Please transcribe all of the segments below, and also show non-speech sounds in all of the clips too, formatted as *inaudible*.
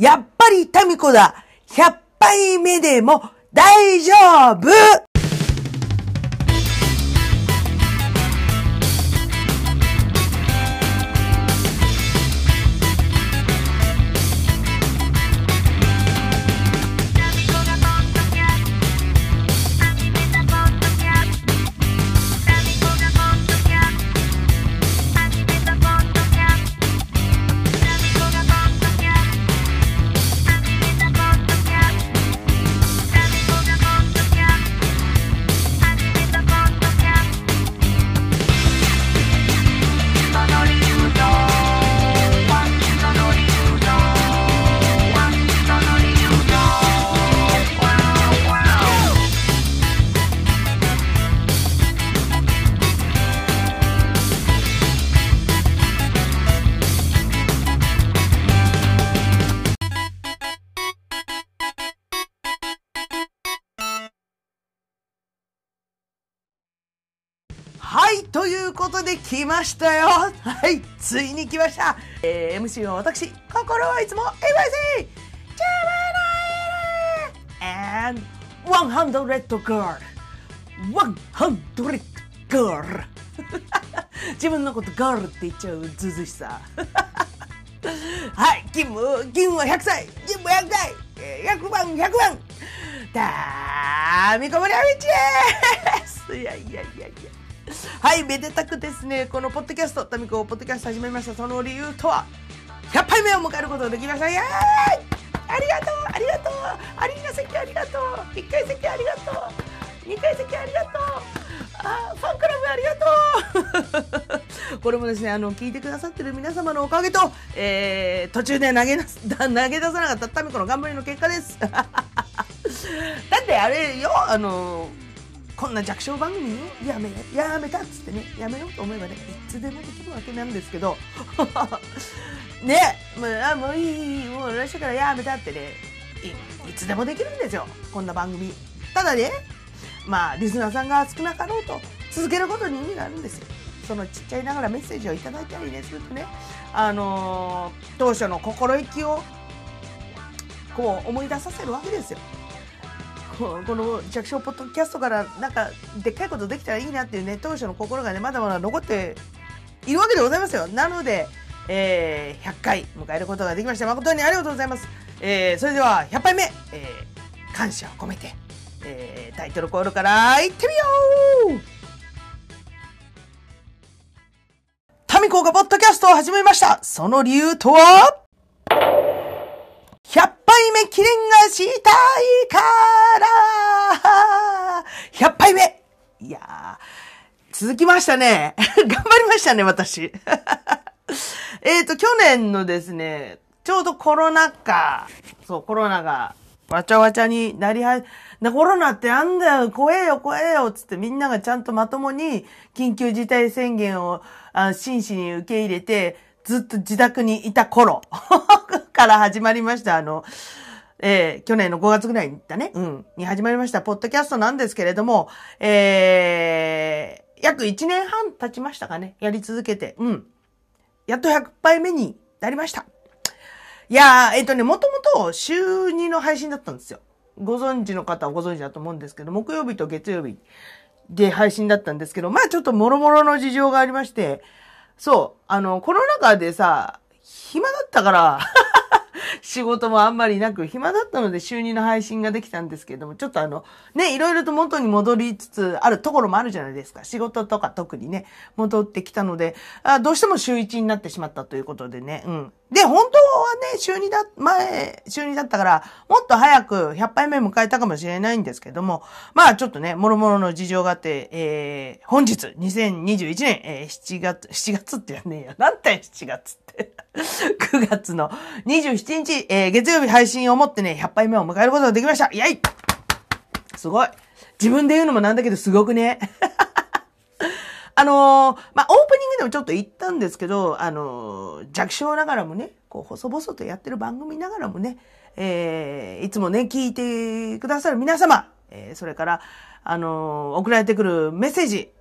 やっぱりタミコだ !100 杯目でも大丈夫で来ましたよ。はい、ついに来ました。えー、MC の私、心はいつも MIC! ジャムナイル and 100 girl! 100 girl! *laughs* 自分のことガールって言っちゃうずずしさ。*laughs* はい、キム、キムは100歳、キムは100歳、100万、100万、たーみこむりあみちですいやいやいやいや。*laughs* はい、めでたくですね、このポッドキャスト、タミコポッドキャスト始めました。その理由とは、100杯目を迎えることができました。イエーイありがとうありがとうアリーナ席ありがとう !1 階席ありがとう !2 階席ありがとうあファンクラブありがとう *laughs* これもですね、あの、聞いてくださってる皆様のおかげと、えー、途中で投げなす *laughs* 投げ出さなかったタミコの頑張りの結果です。だってあれよ、あのこんな弱小番組やめやめたっつってねやめようと思えばねいつでもできるわけなんですけど。*laughs* ねもうあもういいもう来週からやめたってねいいつでもできるんですよこんな番組。ただねまあリスナーさんが少なかろうと続けることに意味があるんですよ。そのちっちゃいながらメッセージをいただいたりねするとねあのー当初の心意気をこう思い出させるわけですよ。この弱小ポッドキャストからなんかでっかいことできたらいいなっていうね当初の心がねまだまだ残っているわけでございますよ。なので、えー100回迎えることができました。誠にありがとうございます、えーそれでは100杯目、えー感謝を込めて、えータイトルコールからいってみよう。タミコがポッドキャストを始めました。その理由とは？100杯目記念がしたいから100杯目いやー、続きましたね。*laughs* 頑張りましたね、私。*laughs* えっと、去年のですね、ちょうどコロナ禍、そう、コロナがわちゃわちゃになりは、な、コロナってなんだよ、怖えよ、怖えよ、つってみんながちゃんとまともに緊急事態宣言をあ真摯に受け入れて、ずっと自宅にいた頃 *laughs* から始まりました、あの、えー去年の5月ぐらいだね、うん、に始まりました、ポッドキャストなんですけれども、えー、約1年半経ちましたかね、やり続けて、うん。やっと100杯目になりました。いやー、えっ、とね、もともと週2の配信だったんですよ。ご存知の方はご存知だと思うんですけど、木曜日と月曜日で配信だったんですけど、まあちょっともろもろの事情がありまして、そう、あの、コロナ禍でさ、暇だったから、*laughs* 仕事もあんまりなく、暇だったので週2の配信ができたんですけれども、ちょっとあの、ね、いろいろと元に戻りつつあるところもあるじゃないですか。仕事とか特にね、戻ってきたので、あどうしても週1になってしまったということでね、うん。で、本当はね、週2だ、前、週2だったから、もっと早く100杯目迎えたかもしれないんですけども、まあちょっとね、もろもろの事情があって、えー、本日、2021年、えー、7月、7月ってやんねえよ。なんて7月って。*laughs* 9月の27日、えー、月曜日配信をもってね、100杯目を迎えることができました。イェイすごい。自分で言うのもなんだけど、すごくね。*laughs* あのーまあ、オープニングでもちょっと言ったんですけど、あのー弱小ながらもね、こう、細々とやってる番組ながらもね、えーいつもね、聞いてくださる皆様、えーそれから、あのー送られてくるメッセージ、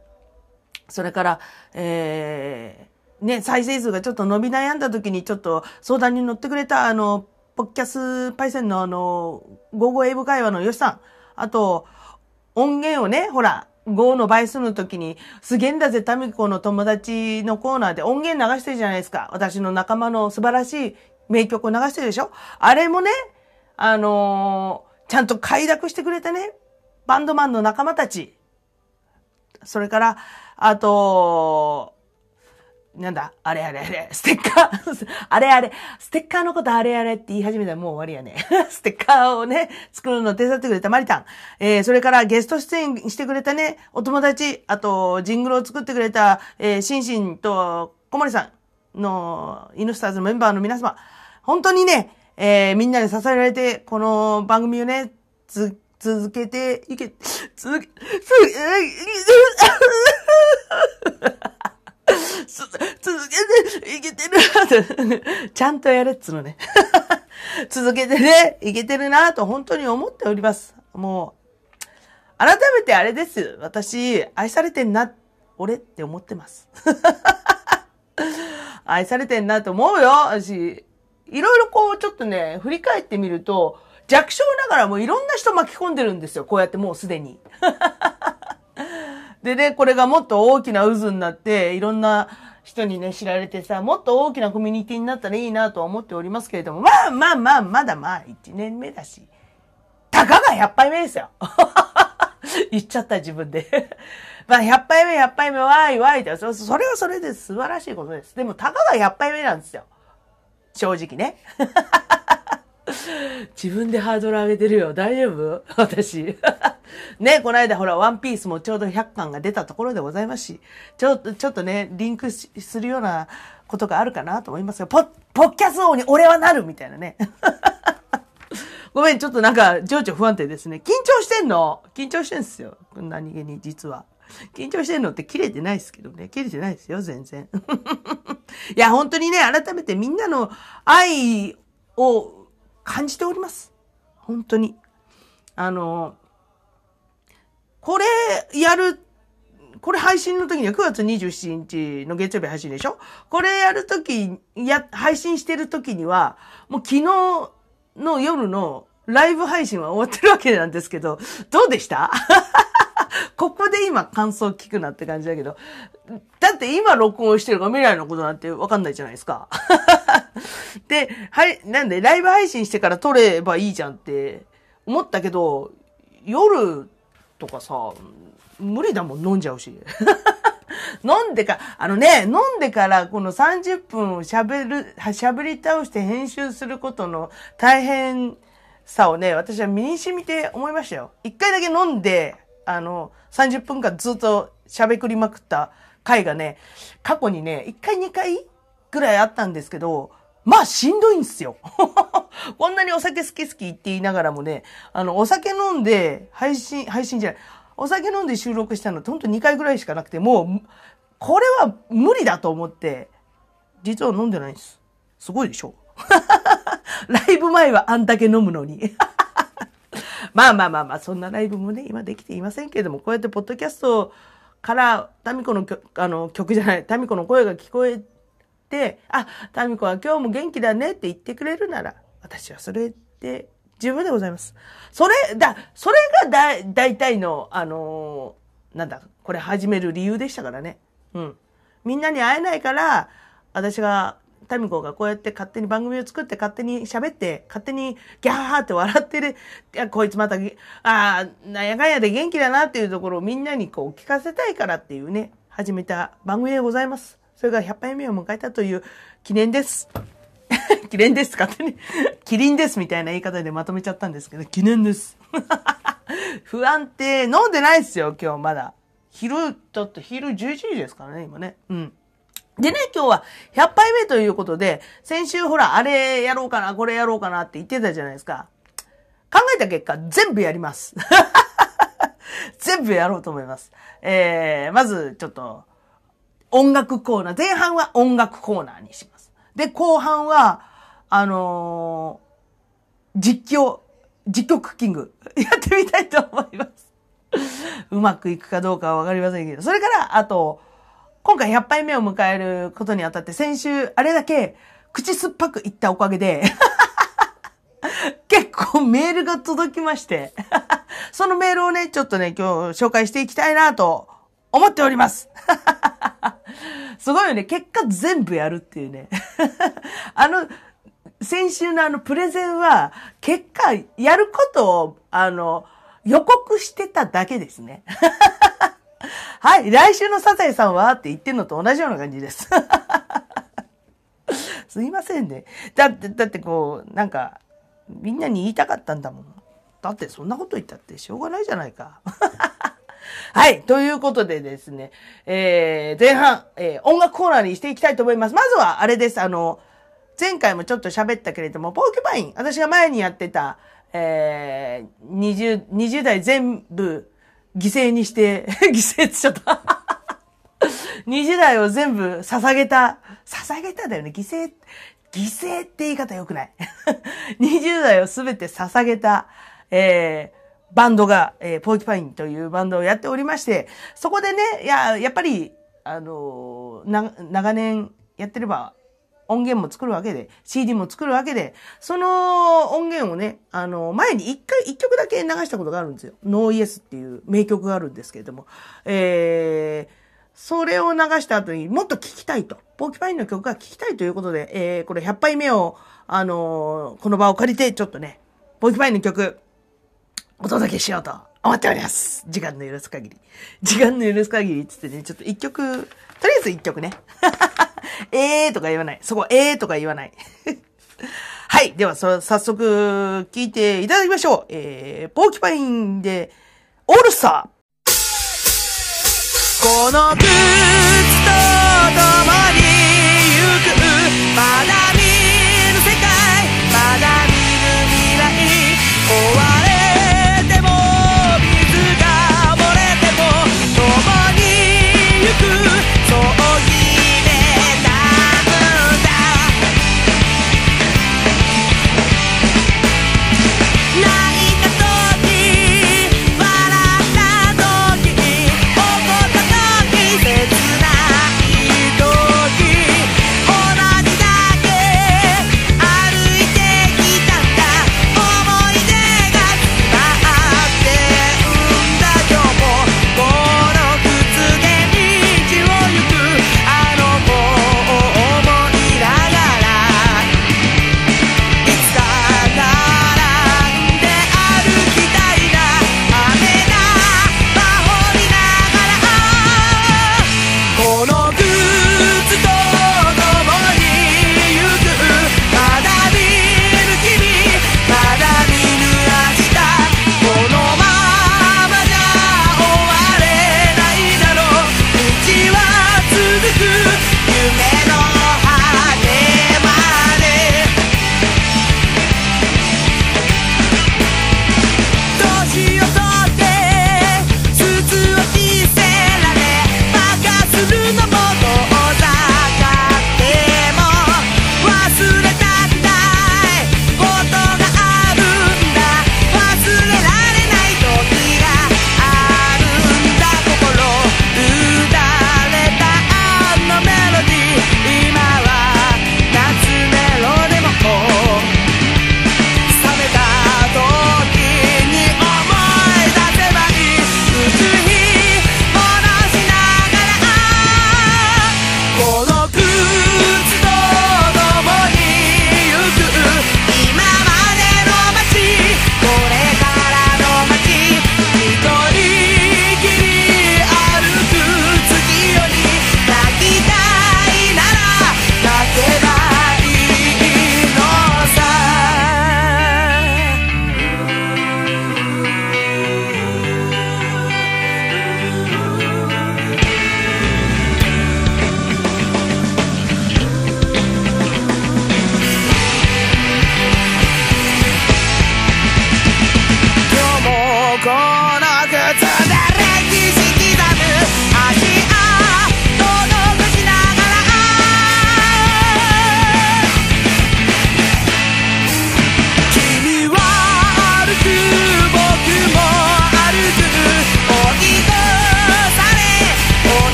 それから、えーね、再生数がちょっと伸び悩んだ時にちょっと相談に乗ってくれた、あの、ポッキャスパイセンのあの、午後英語会話のよしさん。あと、音源をね、ほら、5の倍数の時に、すげんだぜ、タミコの友達のコーナーで音源流してるじゃないですか。私の仲間の素晴らしい名曲を流してるでしょ？あれもね、あのー、ちゃんと快諾してくれてね、バンドマンの仲間たち。それから、あと、なんだ？あれあれあれ、ステッカー。*laughs* あれあれ、ステッカーのことあれあれって言い始めたらもう終わりやね。*laughs* ステッカーをね、作るの手伝ってくれたマリタン。えー、それからゲスト出演してくれたね、お友達、あと、ジングルを作ってくれた、えー、シンシンと小森さんの、イヌスターズのメンバーの皆様、本当にね、えー、みんなで支えられて、この番組をね、つ、続けていけ、続け、続け、*laughs* 続けていけてるなと、ちゃんとやれっつのね。*laughs* 続けてね、いけてるなと本当に思っております。もう、改めてあれです。私、愛されてんな、俺って思ってます。*laughs* 愛されてんなと思うよ、私。いろいろこう、ちょっとね、振り返ってみると、弱小ながらもいろんな人巻き込んでるんですよ。こうやってもうすでに。でね、これがもっと大きな渦になって、いろんな人にね、知られてさ、もっと大きなコミュニティになったらいいなとは思っておりますけれども、まあまあまあ、まだまあ、1年目だし、たかが100杯目ですよ。*laughs* 言っちゃった自分で。まあ、100杯目、100杯目、わいわいって、そそれはそれで素晴らしいことです。でも、たかが100杯目なんですよ。正直ね。*laughs* 自分でハードル上げてるよ。大丈夫？*laughs* 私。*laughs* ね、この間ほら、ワンピースもちょうど100巻が出たところでございますし、ちょっと、ちょっとね、リンクするようなことがあるかなと思いますよ。ポッ、ポッキャス王に俺はなるみたいなね。ごめん、ちょっとなんか、情緒不安定ですね。緊張してんの？緊張してんすよ。何気に、実は。緊張してんのって切れてないですけどね。切れてないですよ、全然。いや、本当にね、改めてみんなの愛を感じております。本当に。あの、これやる、これ配信の時には9月27日の月曜日配信でしょ？これやるとき、や、配信してる時には、もう昨日の夜のライブ配信は終わってるわけなんですけど、どうでした？*laughs* ここで今感想聞くなって感じだけど。だって今録音してるから未来のことなんてわかんないじゃないですか。*laughs* で、はい、なんでライブ配信してから撮ればいいじゃんって思ったけど、夜とかさ、無理だもん飲んじゃうし。*laughs* 飲んでか、あのね、飲んでからこの30分喋る、喋り倒して編集することの大変さをね、私は身に染みて思いましたよ。一回だけ飲んで、あの、30分間ずっと喋りまくった回がね、過去にね、1回2回ぐらいあったんですけど、まあしんどいんですよ。*laughs* こんなにお酒好き好きって言いながらもね、あの、お酒飲んで配信、配信じゃない、お酒飲んで収録したのってほんと2回ぐらいしかなくて、もう、これは無理だと思って、実は飲んでないんです。すごいでしょ *laughs* ライブ前はあんだけ飲むのに。まあまあまあまあ、そんなライブもね、今できていませんけれども、こうやってポッドキャストから、タミコの曲、あの、曲じゃない、タミコの声が聞こえて、あ、タミコは今日も元気だねって言ってくれるなら、私はそれで十分でございます。それ、だ、それがだ、大体の、あの、なんだ、これ始める理由でしたからね。うん。みんなに会えないから、私がタミコがこうやって勝手に番組を作って勝手に喋って、勝手にギャーって笑ってる、いや、こいつまた、ああ、なんやかんやで元気だなっていうところをみんなにこう聞かせたいからっていうね、始めた番組でございます。それが100杯目を迎えたという記念です。*laughs* 記念です。勝手に、キリンですみたいな言い方でまとめちゃったんですけど、記念です。*laughs* 不安定、飲んでないっすよ、今日まだ。昼、だって昼11時ですからね、今ね。うん。でね、今日は100杯目ということで、先週ほら、あれやろうかな、これやろうかなって言ってたじゃないですか。考えた結果、全部やります。*laughs* 全部やろうと思います。えー、まず、ちょっと、音楽コーナー。前半は音楽コーナーにします。で、後半は、あのー、実況、実況クッキング、*laughs* やってみたいと思います。うまくいくかどうかはわかりませんけど。それから、あと、今回100杯目を迎えることにあたって、先週、あれだけ、口酸っぱく言ったおかげでこうメールが届きまして、そのメールをね、ちょっとね、今日紹介していきたいなと思っております。すごいよね。結果全部やるっていうね。あの、先週のあのプレゼンは、結果やることを、あの、予告してただけですね。*laughs* はい、来週のサザエさんはって言ってんのと同じような感じです。*laughs* すいませんね。だって、だってこう、なんか、みんなに言いたかったんだもん。だってそんなこと言ったってしょうがないじゃないか。*laughs* はい。ということでですね、えー、前半、えー、音楽コーナーにしていきたいと思います。まずは、あれです。あの、前回もちょっと喋ったけれども、ポーキュパイン、私が前にやってた、えー、20、20代全部犠牲にして、*laughs* 犠牲ってちょっと20 *laughs* 代を全部捧げた、捧げただよね、犠牲、犠牲って言い方良くない。*laughs* 20代をすべて捧げた、えー、バンドが、えー、ポーキパインというバンドをやっておりまして、そこでね、いや、やっぱり、あのーな、長年やってれば、音源も作るわけで、CD も作るわけで、その音源をね、あの、前に一回、一曲だけ流したことがあるんですよ。ノーイエスっていう名曲があるんですけれども、えー、それを流した後にもっと聴きたいと。ポーキパインの曲が聴きたいということで、えー、これ100杯目を、あのーこの場を借りて、ちょっとね、ポーキパインの曲、お届けしようと思っております。時間の許す限り。時間の許す限りっつってね、ちょっと一曲、とりあえず一曲ね。*laughs* えーとか言わない。そこ、えーとか言わない。*laughs* はい。では、そ、早速、聞いていただきましょう。えー、ポーキパインで、オールスター。この靴と共に行くまだ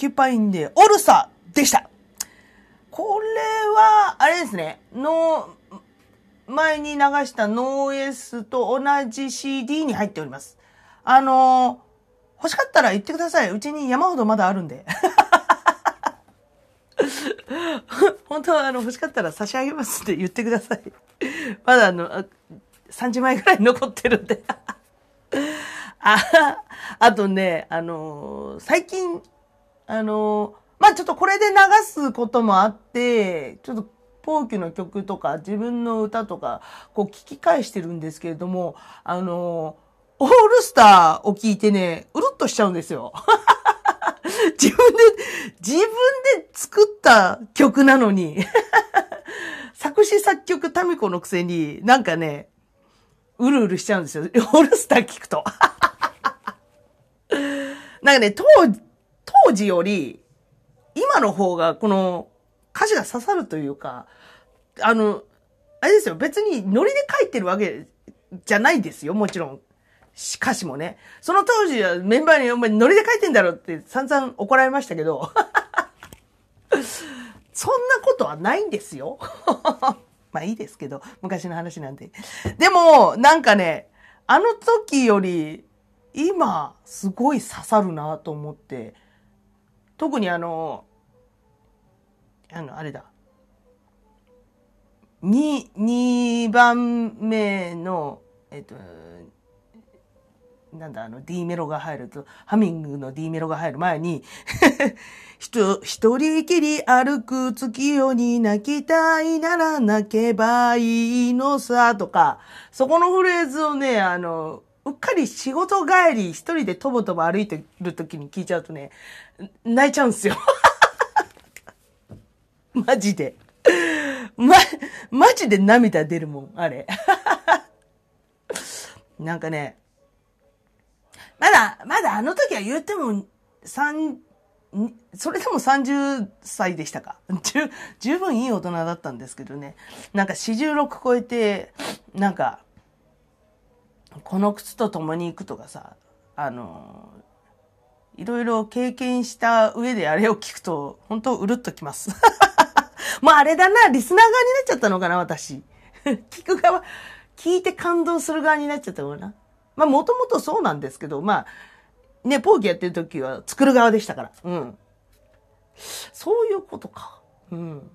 キュパインでオルサでした。これは、あれですね、の、前に流したノーエスと同じ CD に入っております。あの欲しかったら言ってください。うちに山ほどまだあるんで。*laughs* 本当はあの欲しかったら差し上げますって言ってください。まだあの、30枚ぐらい残ってるんで。あ、あとね、あのー、最近、あの、まあ、ちょっとこれで流すこともあって、ちょっとポーキュの曲とか自分の歌とか、こう聞き返してるんですけれども、あの、オールスターを聞いてね、うるっとしちゃうんですよ。*laughs* 自分で、自分で作った曲なのに *laughs* 作詞作曲タミコのくせに、なんかね、うるうるしちゃうんですよ。オールスター聞くと。*laughs* なんかね、当、当時より、今の方が、この、歌詞が刺さるというか、あの、あれですよ、別にノリで書いてるわけじゃないですよ、もちろん。歌詞もね。その当時はメンバーにお前ノリで書いてんだろって散々怒られましたけど、*laughs* そんなことはないんですよ。*laughs* まあいいですけど、昔の話なんで。でも、なんかね、あの時より、今、すごい刺さるなと思って、特にあの、あの、あれだ。二、二番目の、えっと、なんだ、あの、D メロが入ると、ハミングの D メロが入る前に *laughs* 人、一人きり歩く月夜に泣きたいなら泣けばいいのさ、とか、そこのフレーズをね、あの、うっかり仕事帰り一人でとぼとぼ歩いてる時に聞いちゃうとね、泣いちゃうんすよ。*laughs* マジで。ま、マジで涙出るもん、あれ。*laughs* なんかね、まだ、まだあの時は言っても、三、それでも30歳でしたか。十、十分いい大人だったんですけどね。なんか四十六超えて、なんか、この靴と共に行くとかさ、あの、いろいろ経験した上であれを聞くと、本当うるっときます。*laughs* もうあれだな、リスナー側になっちゃったのかな、私。*laughs* 聞く側、聞いて感動する側になっちゃったのかな。まあ、もともとそうなんですけど、まあ、ね、ポーキやってる時は作る側でしたから。うん。そういうことか。うん。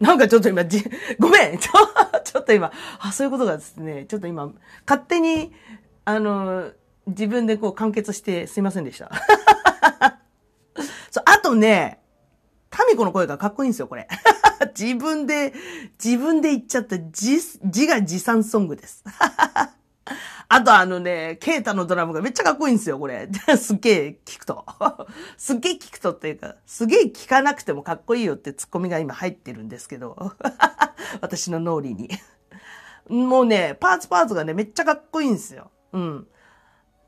なんかちょっと今、じ、*laughs* ごめんちょ、*laughs* ちょっと今、あ、そういうことがですね、ちょっと今、勝手に、あの、自分でこう完結してすいませんでした。*laughs* そう、あとね、タミコの声がかっこいいんですよ、これ。自分で、自分で言っちゃった、自、自画自賛ソングです。あとあのね、ケータのドラムがめっちゃかっこいいんですよ、これ。*laughs* すっげえ聞くと。*laughs* すっげえ聞くとっていうか、すげえ聞かなくてもかっこいいよってツッコミが今入ってるんですけど。*laughs* 私の脳裏に。もうね、パーツパーツがね、めっちゃかっこいいんですよ。うん。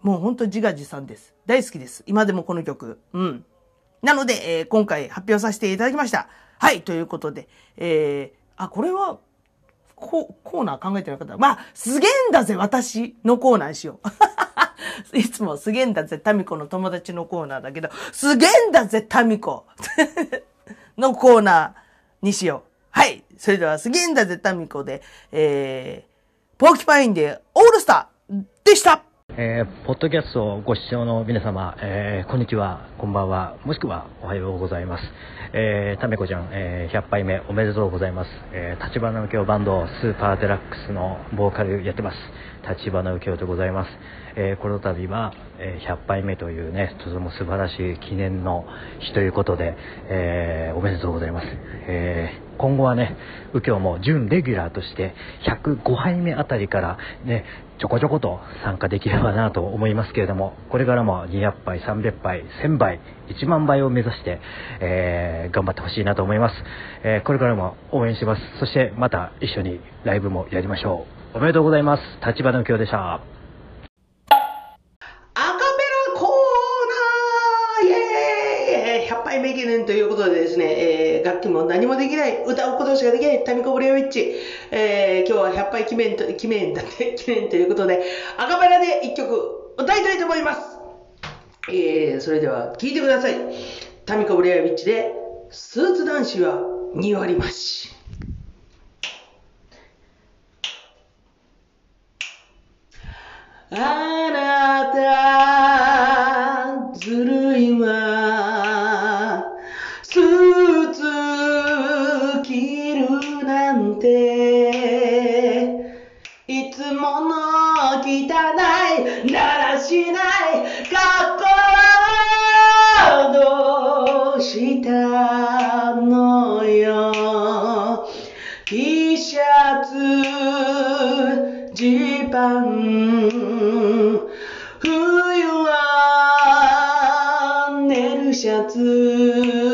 もうほんと自画自賛です。大好きです。今でもこの曲。うん。なので、えー、今回発表させていただきました。はい、ということで、えー、あ、これはココーナー考えてなかった。まあ、すげえんだぜ、私のコーナーにしよう。*laughs* いつもすげえんだぜ、タミコの友達のコーナーだけど、すげえんだぜ、タミコ *laughs* のコーナーにしよう。はい。それでは、すげえんだぜ、タミコで、えー、ポーキパインでオールスターでしたえー、ポッドキャストをご視聴の皆様、えー、こんにちは、こんばんは、もしくはおはようございます。えー、ためこちゃん、え、100杯目おめでとうございます。えー、立花右京バンド、スーパーデラックスのボーカルやってます。立花右京でございます。え、この度は、え、100杯目というね、とても素晴らしい記念の日ということで、え、おめでとうございます。え、今後はね、右京も準レギュラーとして、105杯目あたりからね、ちょこちょこと参加できればなと思いますけれども、これからも200杯、300杯、1000杯、1万倍を目指して、えー、頑張ってほしいなと思います。えー、これからも応援します。そしてまた一緒にライブもやりましょう。おめでとうございます。立花京でした。100杯目記念ということでですね、えー、楽器も何もできない、歌うことしかできない、タミコブレオイッチ、えー、今日は100杯記念と、記念だって、*laughs* 記念ということで、アカペラで1曲歌いたいと思います。えー、それでは聞いてください。タミコブレアビッチで、スーツ男子は2割増し。あなた、ずるしない格好どうしたのよ。T シャツ、ジーパン、冬は寝るシャツ、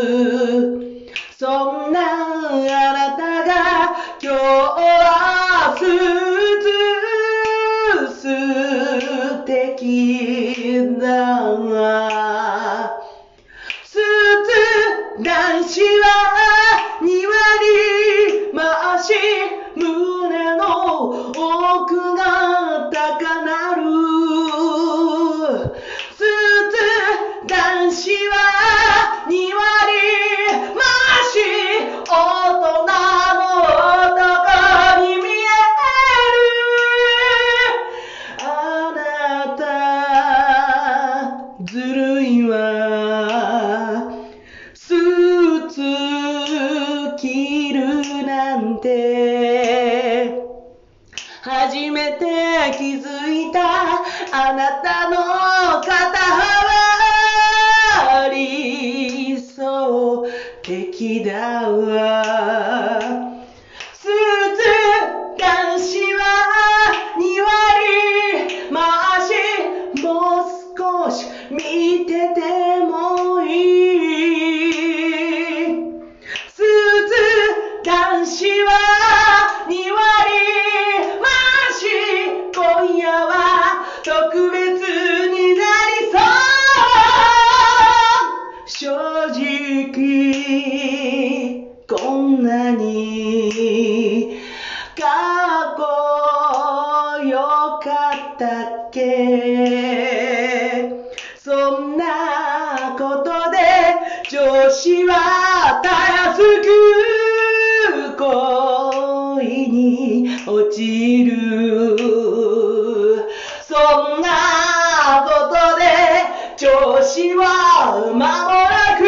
は間もなく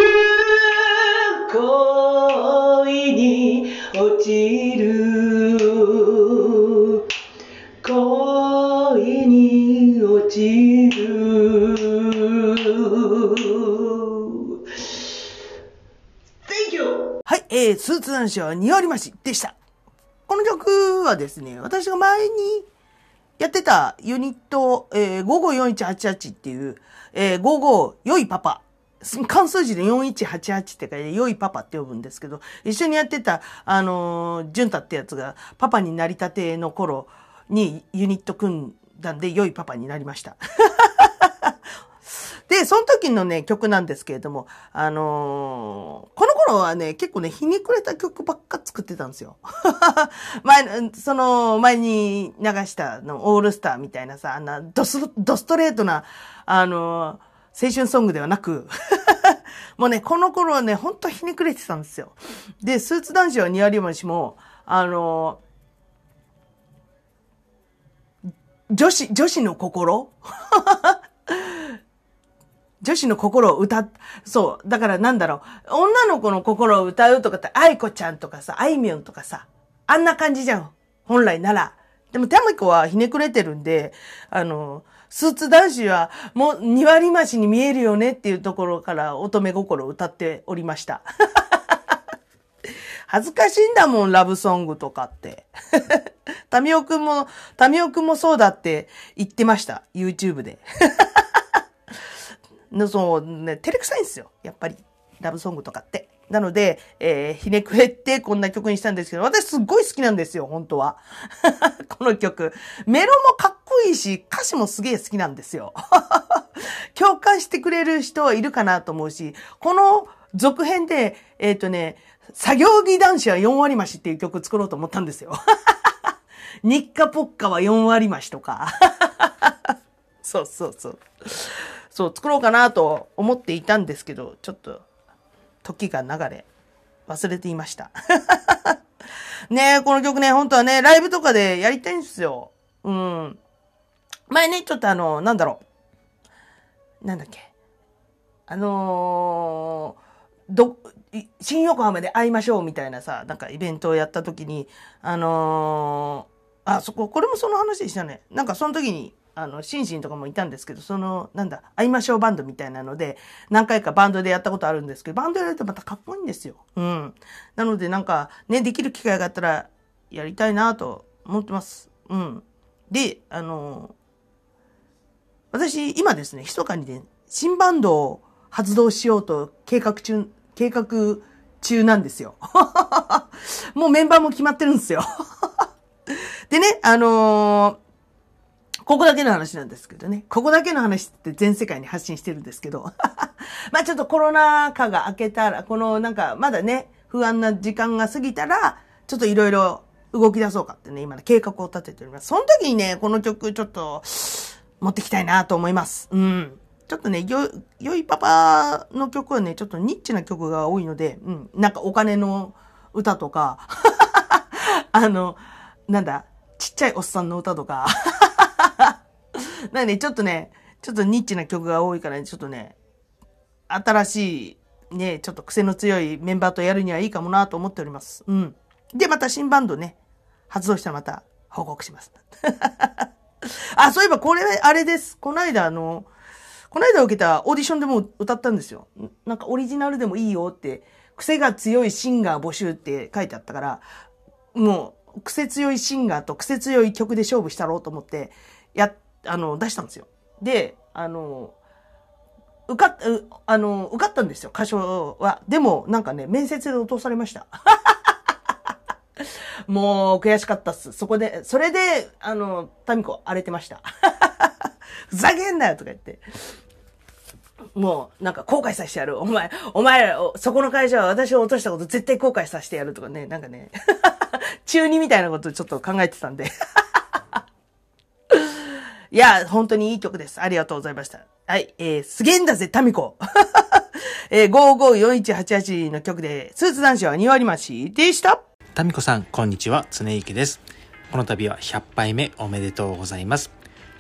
恋に落ちる恋に落ちる Thank you! はい、えー、スーツ男子は2割増しでした。この曲はですね、私が前にやってたユニット、えー、554188っていう、えー、55良いパパ。関数字で4188って書いて、良いパパって呼ぶんですけど、一緒にやってた、あのー、ジュンタってやつが、パパになりたての頃にユニット組んだんで、良いパパになりました。*laughs* で、その時のね、曲なんですけれども、あのーこの頃はね、結構ね、ひねくれた曲ばっか作ってたんですよ。*laughs* 前、その、前に流したの、オールスターみたいなさ、あんな、ドス、ドストレートな、あのー青春ソングではなく、*laughs* もうね、この頃はね、ほんとひねくれてたんですよ。で、スーツ男子はニアリマシも、あの女子、女子の心？*laughs* 女子の心を歌っ、そう。だからなんだろう。女の子の心を歌うとかって、愛子ちゃんとかさ、あいみょんとかさ、あんな感じじゃん。本来なら。でも、タミコはひねくれてるんで、あの、スーツ男子はもう2割増しに見えるよねっていうところから乙女心を歌っておりました。*laughs* 恥ずかしいんだもん、ラブソングとかって。*laughs* タミオくんも、タミオくんもそうだって言ってました。YouTube で。の *laughs* そうね、照れくさいんですよ。やっぱり。ラブソングとかって。なので、えー、ひねくれってこんな曲にしたんですけど、私すっごい好きなんですよ、本当は。この曲。メロもかっこいいし、歌詞もすげえ好きなんですよ。*laughs* 共感してくれる人はいるかなと思うし、この続編で、えっ、とね、作業着男子は4割増しっていう曲作ろうと思ったんですよ。*laughs* 日課ポッカは4割増しとか。*laughs* そうそうそう。そう、作ろうかなと思っていたんですけど、ちょっと、時が流れ、忘れていました。ねえこの曲ね、本当はね、ライブとかでやりたいんですよ。うん。前ね、ちょっとあの、なんだろう。なんだっけ。あのー、ど、新横浜で会いましょうみたいなさ、なんかイベントをやった時に、あのー、あ、そこ、これもその話でしたね。なんかその時に、あの、シンシンとかもいたんですけど、その、なんだ、会いましょうバンドみたいなので、何回かバンドでやったことあるんですけど、バンドやるとまたかっこいいんですよ。うん。なのでなんか、ね、できる機会があったら、やりたいなと思ってます。うん。で、あのー、私、今ですね、密かにね、新バンドを発動しようと計画中、計画中なんですよ。*laughs* もうメンバーも決まってるんですよ。*laughs* でね、あのーここだけの話なんですけどね。ここだけの話って全世界に発信してるんですけど。*laughs* まあちょっとコロナ禍が明けたら、このなんかまだね、不安な時間が過ぎたら、ちょっといろいろ動き出そうかってね、今の計画を立てております。その時にね、この曲ちょっと持ってきたいなと思います。うん。ちょっとね、よ、よいパパの曲はね、ちょっとニッチな曲が多いので、うん。なんかお金の歌とか、*laughs* あの、なんだ、ちっちゃいおっさんの歌とか、*laughs* なんで、ちょっとね、ちょっとニッチな曲が多いから、ね、ちょっとね、新しい、ね、ちょっと癖の強いメンバーとやるにはいいかもなと思っております。うん。で、また新バンドね、発動したらまた報告します。あ、そういえばこれ、あれです。この間、あの、この間受けたオーディションでも歌ったんですよ。なんかオリジナルでもいいよって、癖が強いシンガー募集って書いてあったから、もう、癖強いシンガーと癖強い曲で勝負したろうと思って、やあの、出したんですよ。で、あの、受かっ、あの、受かったんですよ、歌唱は。でも、なんかね、面接で落とされました。*laughs* *laughs* もう、悔しかったっす。そこで、それで、あの、タミコ荒れてました。*laughs* ふざけんなよとか言って。もう、なんか後悔させてやる。お前、お前ら、そこの会社は私を落としたこと絶対後悔させてやるとかね、なんかね、*laughs* 中二みたいなことちょっと考えてたんでいや、本当にいい曲です。ありがとうございました。はい、えー、すげえんだぜ、タミコ。えー、554188の曲で、スーツ男子は2割増しでした。タミコさん、こんにちは、常池です。この度は100杯目おめでとうございます。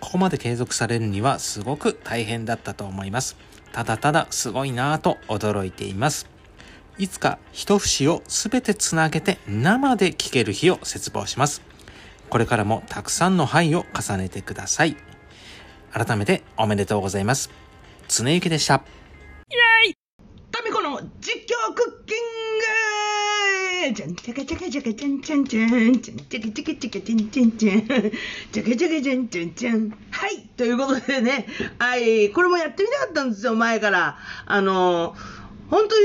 ここまで継続されるにはすごく大変だったと思います。ただただすごいなぁと驚いています。いつか一節をすべてつなげて生で聴ける日を切望します。これからもたくさんの杯を重ねてください。改めておめでとうございます。常幸でした。イェイタミコの実況クッキングじゃんちゃかちゃかちゃかちゃんちゃんちゃんちゃんちゃかちゃかちゃかちゃんちゃんちゃんちゃかちゃかちゃんちゃんちゃんはいということでね、はい、これもやってみたかったんですよ、前から。あの、本当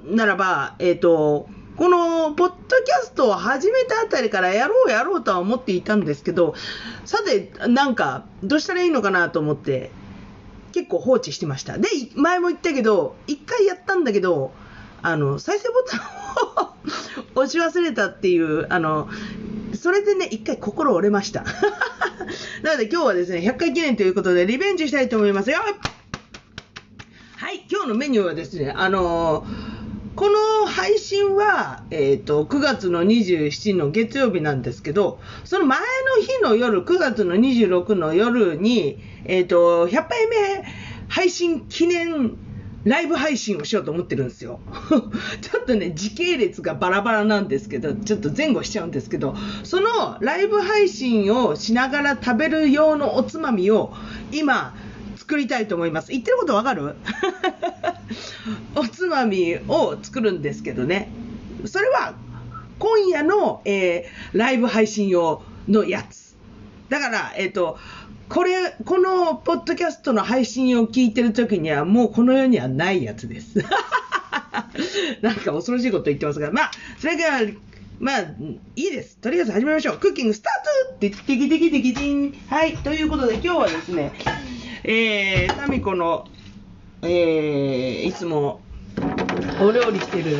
言うならば、えっ、ー、と、このポッドキャストを始めたあたりからやろうやろうとは思っていたんですけど、さて、なんか、どうしたらいいのかなと思って、結構放置してました。で、前も言ったけど、一回やったんだけど、あの、再生ボタンを *laughs* 押し忘れたっていう、あの、それでね、一回心折れました。*laughs* なので今日はですね、100回記念ということで、リベンジしたいと思いますよはい、今日のメニューはですね、あのーこの配信は、えっ、ー、と、9月の27の月曜日なんですけど、その前の日の夜、9月の26の夜に、えっ、ー、と、100杯目配信記念ライブ配信をしようと思ってるんですよ。*laughs* ちょっとね、時系列がバラバラなんですけど、ちょっと前後しちゃうんですけど、そのライブ配信をしながら食べる用のおつまみを今、作りたいと思います。言ってることわかる？*laughs* おつまみを作るんですけどね。それは今夜の、えー、ライブ配信用のやつ。だから、えっ、ー、と、これ、このポッドキャストの配信を聞いてる時にはもうこの世にはないやつです。*laughs* なんか恐ろしいこと言ってますが、まあ、それが、まあ、いいです。とりあえず始めましょう。クッキングスタートテキテキテキテキテン。はい。ということで今日はですね、えー、タミコの、えー、いつもお料理してる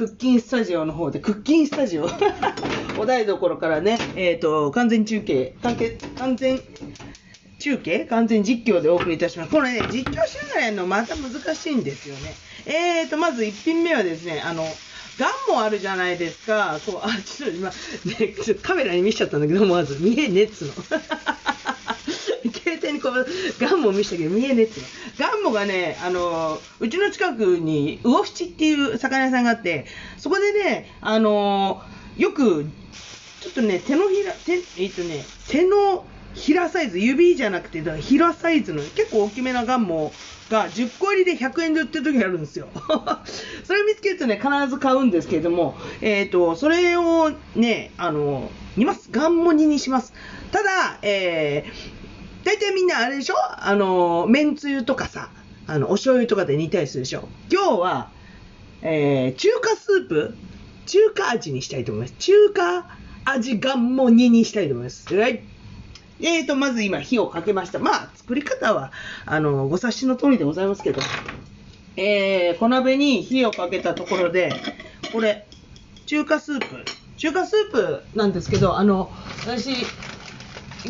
クッキンスタジオの方で、クッキンスタジオ *laughs* お台所からね、えっ、ー、と、完全中継、完完全中継？完全実況でお送りいたします。これね、実況しながらやるのまた難しいんですよね。えーと、まず1品目はですね、あの、ガンもあるじゃないですか。こう、あ、ちょっと今、ね、カメラに見せちゃったんだけど、まず、見えねっつの。携帯にこう、ガンモ見せたけど見えねえっつの。ガンモがね、あの、うちの近くに、魚淵っていう魚屋さんがあって、そこでね、あの、よく、ちょっとね、手のひら、手、えっとね、手のひらサイズ、指じゃなくて、だからひらサイズの結構大きめなガンモが10個入りで100円で売ってる時あるんですよ。*laughs* それ見つけるとね、必ず買うんですけれども、えっ、と、それをね、あの、煮ます。ガンモ煮にします。ただ、えー、大体みんなあれでしょ？あの、めんつゆとかさ、あの、お醤油とかで煮たりするでしょ？今日は、えー、中華スープ、中華味にしたいと思います。中華味ガンモ煮にしたいと思います。はい。えーと、まず今火をかけました。まあ、作り方は、あの、ご察しの通りでございますけど、えー、小鍋に火をかけたところで、これ、中華スープ。中華スープなんですけど、あの、私、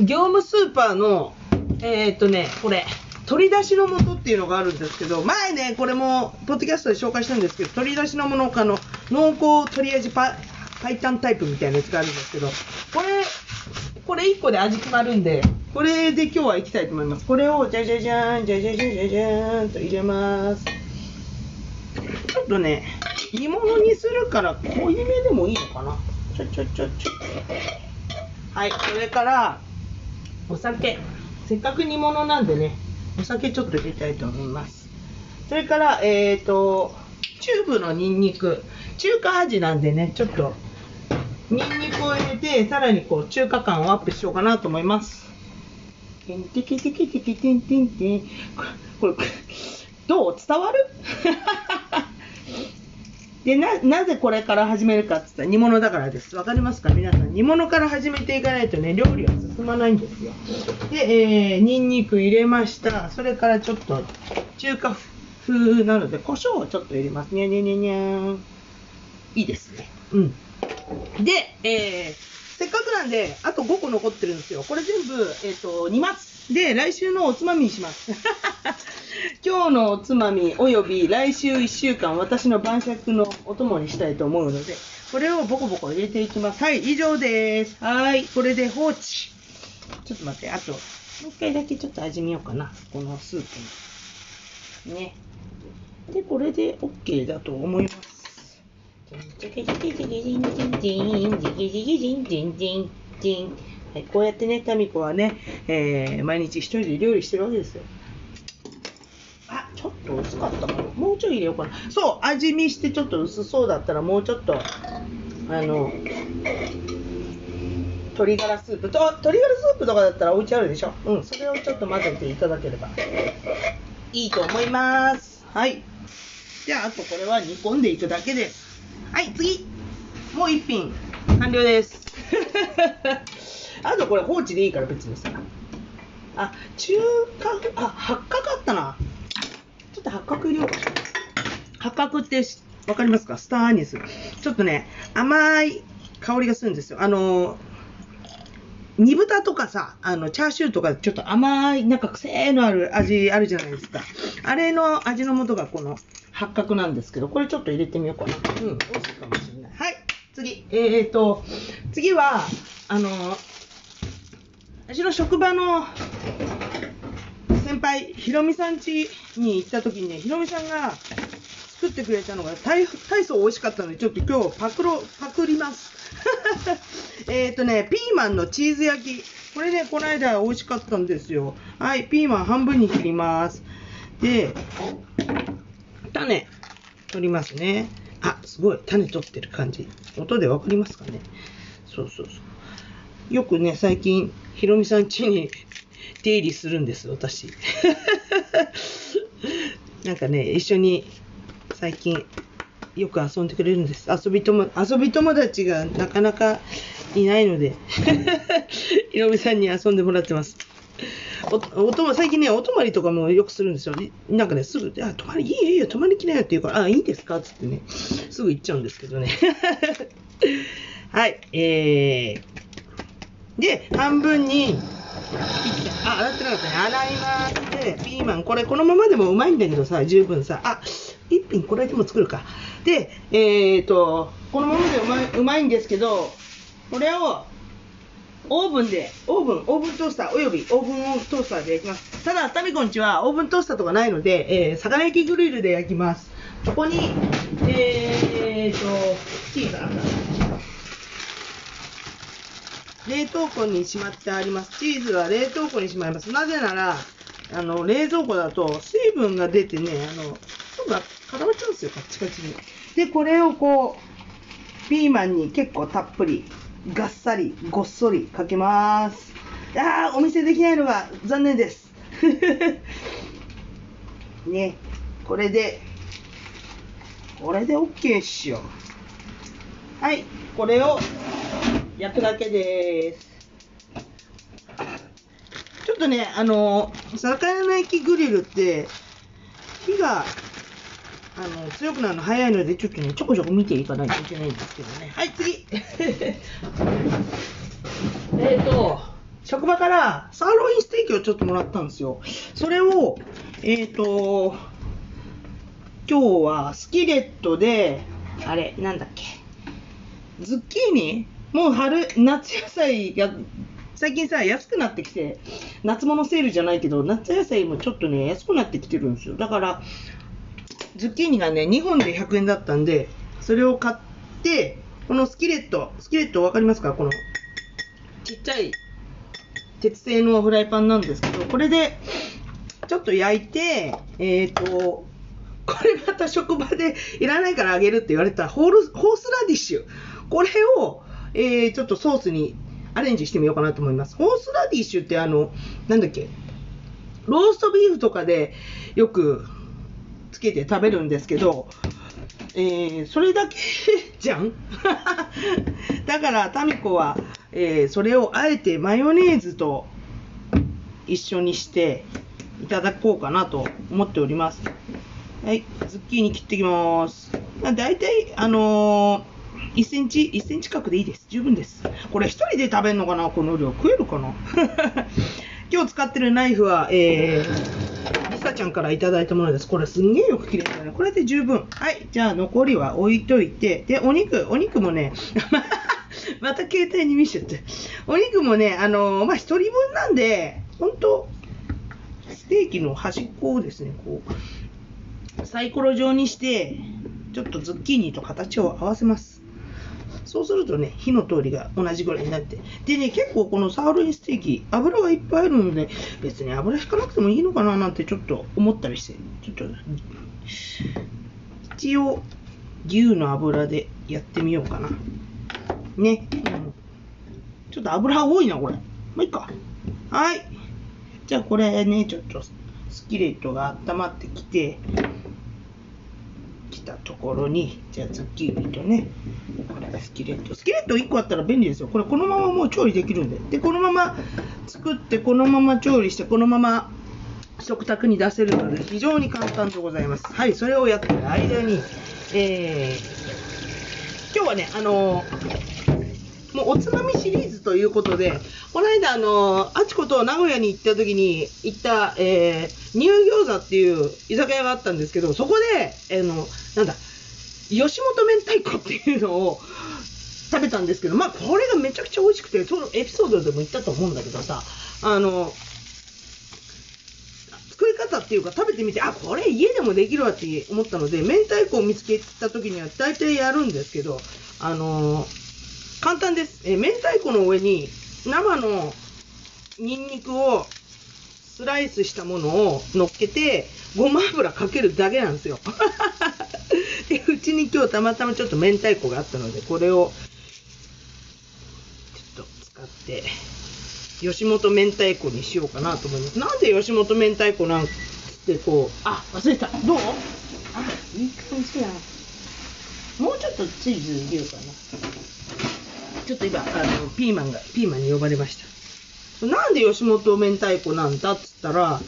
業務スーパーの、えーとね、これ、取り出しの素っていうのがあるんですけど、前ね、これも、ポッドキャストで紹介したんですけど、取り出しのものかの、濃厚取り味パ、パイタンタイプみたいなやつがあるんですけど、これ、これ1個で味決まるんで、これで今日はいきたいと思います。これをじゃじゃじゃーん、じゃじゃじゃじゃじゃーんと入れます。ちょっとね、煮物にするから濃いめでもいいのかな。ちょちょちょちょ。はい、それから、お酒。せっかく煮物なんでね、お酒ちょっと入れたいと思います。それから、えっ、ー、と、チューブのニンニク。中華味なんでね、ちょっと、ニンニクを入れて、さらにこう、中華感をアップしようかなと思います。てんてけてけてけてんてんてん。これどう？伝わる？*laughs* でな、なぜこれから始めるかって言ったら煮物だからです。わかりますか？皆さん。煮物から始めていかないとね、料理は進まないんですよ。で、えー、ニンニク入れました。それからちょっと中華風なので、胡椒をちょっと入れます。にゃにゃにゃにゃーん。いいですね。うん。で、えー、せっかくなんで、あと5個残ってるんですよ。これ全部、えっ、と、煮ます。で、来週のおつまみにします。*laughs* 今日のおつまみおよび来週1週間私の晩酌のお供にしたいと思うので、これをボコボコ入れていきます。はい、以上です。はい、これで放置。ちょっと待って、あと、もう一回だけちょっと味見ようかな。このスープに。ね。で、これで OK だと思います。はい、こうやってね、タミコはね、えー、毎日一人で料理してるわけですよ。あ、ちょっと薄かったかな。もうちょい入れようかな。そう、味見してちょっと薄そうだったら、もうちょっと、あの、鶏ガラスープと、鶏ガラスープとかだったらお家あるでしょ。うん、それをちょっと混ぜていただければいいと思います。はい。じゃあ、あとこれは煮込んでいくだけです。はい、次。もう一品。完了です。*laughs* あとこれ放置でいいから別にさ。あ、中華、あ、八角あったな。ちょっと八角入れようか。八角ってわかりますか？スターアニス。ちょっとね、甘い香りがするんですよ。あの、煮豚とかさ、あの、チャーシューとかちょっと甘い、なんか癖のある味あるじゃないですか。あれの味の素がこの八角なんですけど、これちょっと入れてみようかな。うん、美味しいかもしれない。はい、次。えーと、次は、あの、私の職場の先輩、ひろみさん家に行った時にね、ひろみさんが作ってくれたのが大大層美味しかったので、ちょっと今日パクロ、パクります。*laughs* えっとね、ピーマンのチーズ焼き。これね、この間美味しかったんですよ。はい、ピーマン半分に切ります。で、種、取りますね。あ、すごい、種取ってる感じ。音でわかりますかね？そうそうそう。よくね、最近、ひろみさん家に出入りするんです、私。*laughs* なんかね、一緒に最近よく遊んでくれるんです。遊び友遊び友達がなかなかいないので、ひろみさんに遊んでもらってます。おおとも最近ね、お泊まりとかもよくするんですよ。なんかね、すぐ、あ、泊まり、いいよいいよ、泊まりきなよって言うから、あ、いいですか？つってね、すぐ行っちゃうんですけどね。*laughs* はい、えー、で、半分にあ、洗ってなかったね。洗います。で、ピーマン、これこのままでもうまいんだけどさ、十分さ。あ、一品これでも作るか。で、えーと、このままでうまいうまいんですけど、これを、オーブンで、オーブン、オーブントースター、およびオーブントースターで焼きます。ただ、タミコんちはオーブントースターとかないので、えー、魚焼きグリルで焼きます。そこに、えーと、チーズあった冷凍庫にしまってあります。チーズは冷凍庫にしまいます。なぜなら、あの、冷蔵庫だと水分が出てね、あの、そうが固まっちゃうんですよ、カチカチに。で、これをこう、ピーマンに結構たっぷり、がっさり、ごっそりかけます。あー、お見せできないのが残念です。*laughs* ね、これで、これで OK っしょ。はい、これを焼くだけです。ちょっとね、あの、魚焼きグリルって、火が、あの、強くなるの早いので、ちょっとね、ちょこちょこ見ていかないといけないんですけどね。はい、次 *laughs* えっと、職場からサーロインステーキをちょっともらったんですよ。それを、えっ、と、今日はスキレットで、あれ、なんだっけ、ズッキーニもう春、夏野菜が、最近さ、安くなってきて、夏物セールじゃないけど、夏野菜もちょっとね、安くなってきてるんですよ。だから、ズッキーニがね、2本で100円だったんで、それを買って、このスキレット、スキレットわかりますか？この、ちっちゃい、鉄製のフライパンなんですけど、これで、ちょっと焼いて、えっ、と、これまた職場でいらないからあげるって言われたホールホースラディッシュ。これを、えー、ちょっとソースにアレンジしてみようかなと思います。ホースラディッシュってあの、なんだっけ、ローストビーフとかでよくつけて食べるんですけど、えー、それだけ *laughs* じゃん *laughs* だからタミコは、えー、それをあえてマヨネーズと一緒にしていただこうかなと思っております。はい、ズッキーニ切ってきます。だいたい、あのー、1センチ、1センチ角でいいです。十分です。これ一人で食べるのかな？この量。食えるかな？*laughs* 今日使ってるナイフは、えー、リサちゃんからいただいたものです。これすんげえよく切れたね。これで十分。はい、じゃあ残りは置いといて。で、お肉、お肉もね、*laughs* また携帯に見せちゃって。お肉もね、あのー、まあ、一人分なんで、ほんと、ステーキの端っこをですね、こう、サイコロ状にして、ちょっとズッキーニと形を合わせます。そうするとね、火の通りが同じぐらいになって。でね、結構このサーロインステーキ、油がいっぱいあるので、別に油引かなくてもいいのかななんてちょっと思ったりして、ちょっと、一応、牛の油でやってみようかな。ね。うんちょっと油多いな、これ。まあ、いいか。はい。じゃあこれね、ちょっとスキレットが温まってきて、きたところに、じゃあズッキーニとね、これスキレット。スキレット1個あったら便利ですよ。これこのままもう調理できるんで。で、このまま作って、このまま調理して、このまま食卓に出せるので、非常に簡単でございます。はい、それをやってる間に、えー、今日はね、あのーもうおつまみシリーズということで、この間、あの、あちこと名古屋に行った時に行った、えー、ニュー餃子っていう居酒屋があったんですけど、そこで、えー、の、なんだ、吉本明太子っていうのを *laughs* 食べたんですけど、まあ、これがめちゃくちゃ美味しくて、そのエピソードでも言ったと思うんだけどさ、あの、作り方っていうか食べてみて、あ、これ家でもできるわって思ったので、明太子を見つけた時には大体やるんですけど、あの簡単です。え明太子の上に生のニンニクをスライスしたものを乗っけて、ごま油かけるだけなんですよ。*laughs* で、うちに今日たまたまちょっと明太子があったので、これをちょっと使って、吉本明太子にしようかなと思います。なんで吉本明太子なんてこう、あ、忘れた。どう？あ、いい感じや。もうちょっとチーズ入れようかな。ちょっと今、あの、ピーマンが、ピーマンに呼ばれました。なんで吉本明太子なんだっつったら、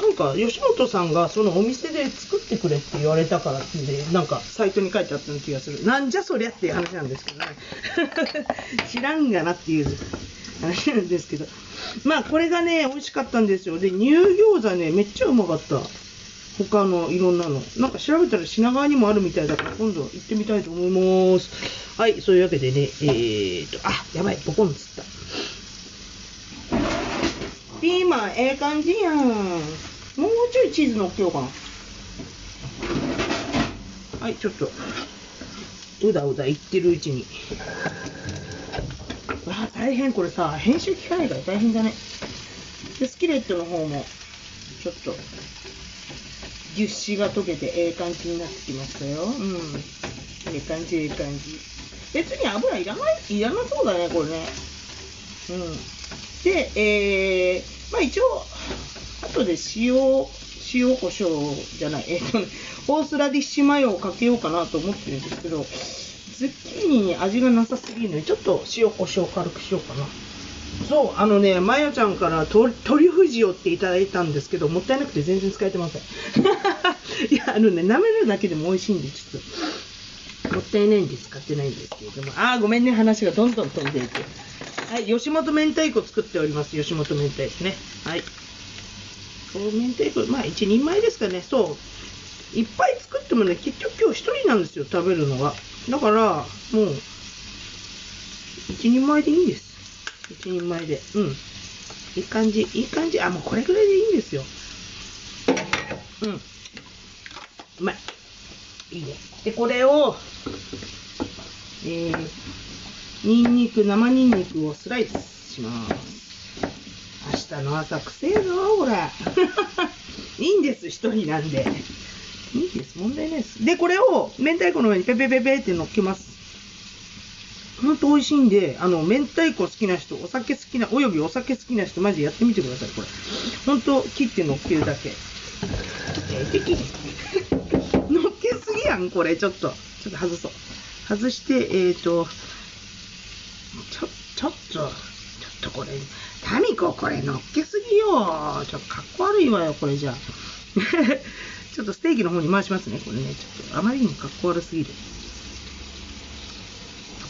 なんか吉本さんがそのお店で作ってくれって言われたからってんで、なんかサイトに書いてあったような気がする。なんじゃそりゃっていう話なんですけどね。*laughs* 知らんがなっていう話なんですけど。まあ、これがね、美味しかったんですよ。で、乳餃子ね、めっちゃうまかった。他のいろんなの。なんか調べたら品川にもあるみたいだから、今度行ってみたいと思います。はい、そういうわけでね、えーと、あ、やばい、ボコンつった。ピーマン、ええ感じやん。もうちょいチーズ乗っけようかな。はい、ちょっと、うだうだ言ってるうちに。わあ、大変、これさ、編集機械から大変だね。で、スキレットの方も、ちょっと、樹脂が溶けてええ感じになってきましたよ。うん。ええ感じ、ええ感じ。別に油いらない、いらなそうだね、これね。うん。で、えー、まあ一応、後で塩、塩コショウじゃない、えっ、とね、ホースラディッシュマヨをかけようかなと思ってるんですけど、ズッキーニに味がなさすぎるので、ちょっと塩コショウ軽くしようかな。そう、あのね、まやちゃんからトトリュフ塩っていただいたんですけど、もったいなくて全然使えてません。*laughs* いや、あのね、舐めるだけでも美味しいんで、ちょっと、もったいないんで使ってないんですけれども、あー、ごめんね、話がどんどん飛んでいく。はい、吉本明太子作っております。吉本明太子ね。はい。明太子、まあ一人前ですかね。そう。いっぱい作ってもね、結局今日一人なんですよ、食べるのが。だから、もう、一人前でいいんです。一人前で。うん。いい感じ、いい感じ。あ、もうこれぐらいでいいんですよ。うん。うまい。いいね。で、これを、えー、ニンニク、生ニンニクをスライスします。明日の朝くせえぞ、ほら。*laughs* いいんです、一人なんで。いいです、問題ないです。で、これを明太子の上にペペペペって乗っけます。ほんと美味しいんで、あの、明太子好きな人、お酒好きな、およびお酒好きな人、マジでやってみてください、これ。ほんと、切って乗っけるだけ。*laughs* 乗っけすぎやん、これ、ちょっと。ちょっと外そう。外して、えーと、ちょ、ちょっと、ちょっとこれ、タミコ、これ乗っけすぎよ。ちょっとかっこ悪いわよ、これじゃあ。*laughs* ちょっとステーキの方に回しますね、これね。ちょっと、あまりにもかっこ悪すぎる。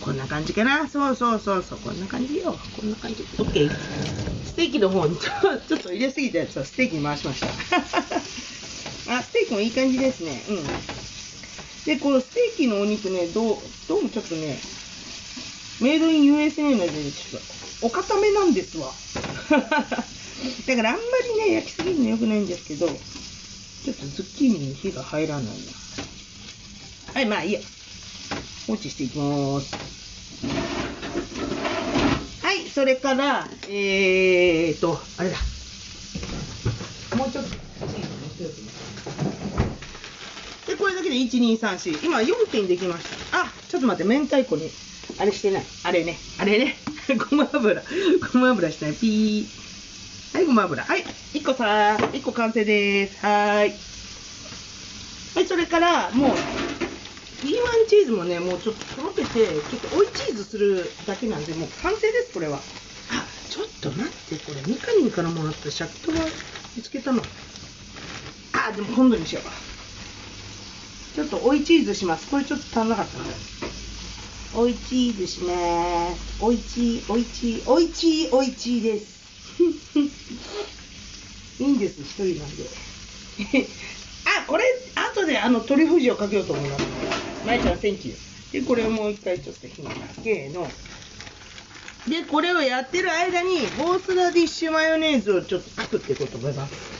こんな感じかな。そうそうそうそう。こんな感じよ。こんな感じ。オッケー。ステーキの方にちょ *laughs* ちょっと入れすぎたやつはステーキに回しました。*laughs* あ、ステーキもいい感じですね。うん。で、このステーキのお肉ね、どう、どうもちょっとね、メイドイン USA ので、ちょっと、お固めなんですわ。*laughs* だからあんまりね、焼きすぎるの良くないんですけど、ちょっとズッキーニに火が入らないな。はい、まあいいや。放置していきます。はい、それから、えーと、あれだ。もうちょっと。で、これだけで1、2、3、4。今4点できました。あ、ちょっと待って、明太子に、あれしてない。あれね、あれね。*laughs* ごま油。ごま油してない。ピー。はい、ごま油。はい、1個さ、1個完成です。はーい。はい、それから、もう、ピーマンチーズもね、もうちょっととろけて、ちょっと追いチーズするだけなんで、もう完成です、これは。あ、ちょっと待って、これ、ミカリンからもらったシャキトが見つけたの。あ、でも今度にしようか。ちょっと追いチーズします。これちょっと足んなかったので。追いチーズしまーす。追いチー、追いチー、追いチー、追いチーです。*laughs* いいんです、一人なんで。あ、これ、後であの、トリュフ塩かけようと思います。まいちゃん、 Thank you。で、これをもう一回ちょっと火にかけの。で、これをやってる間に、ホースラディッシュマヨネーズをちょっと作っていこうと思います。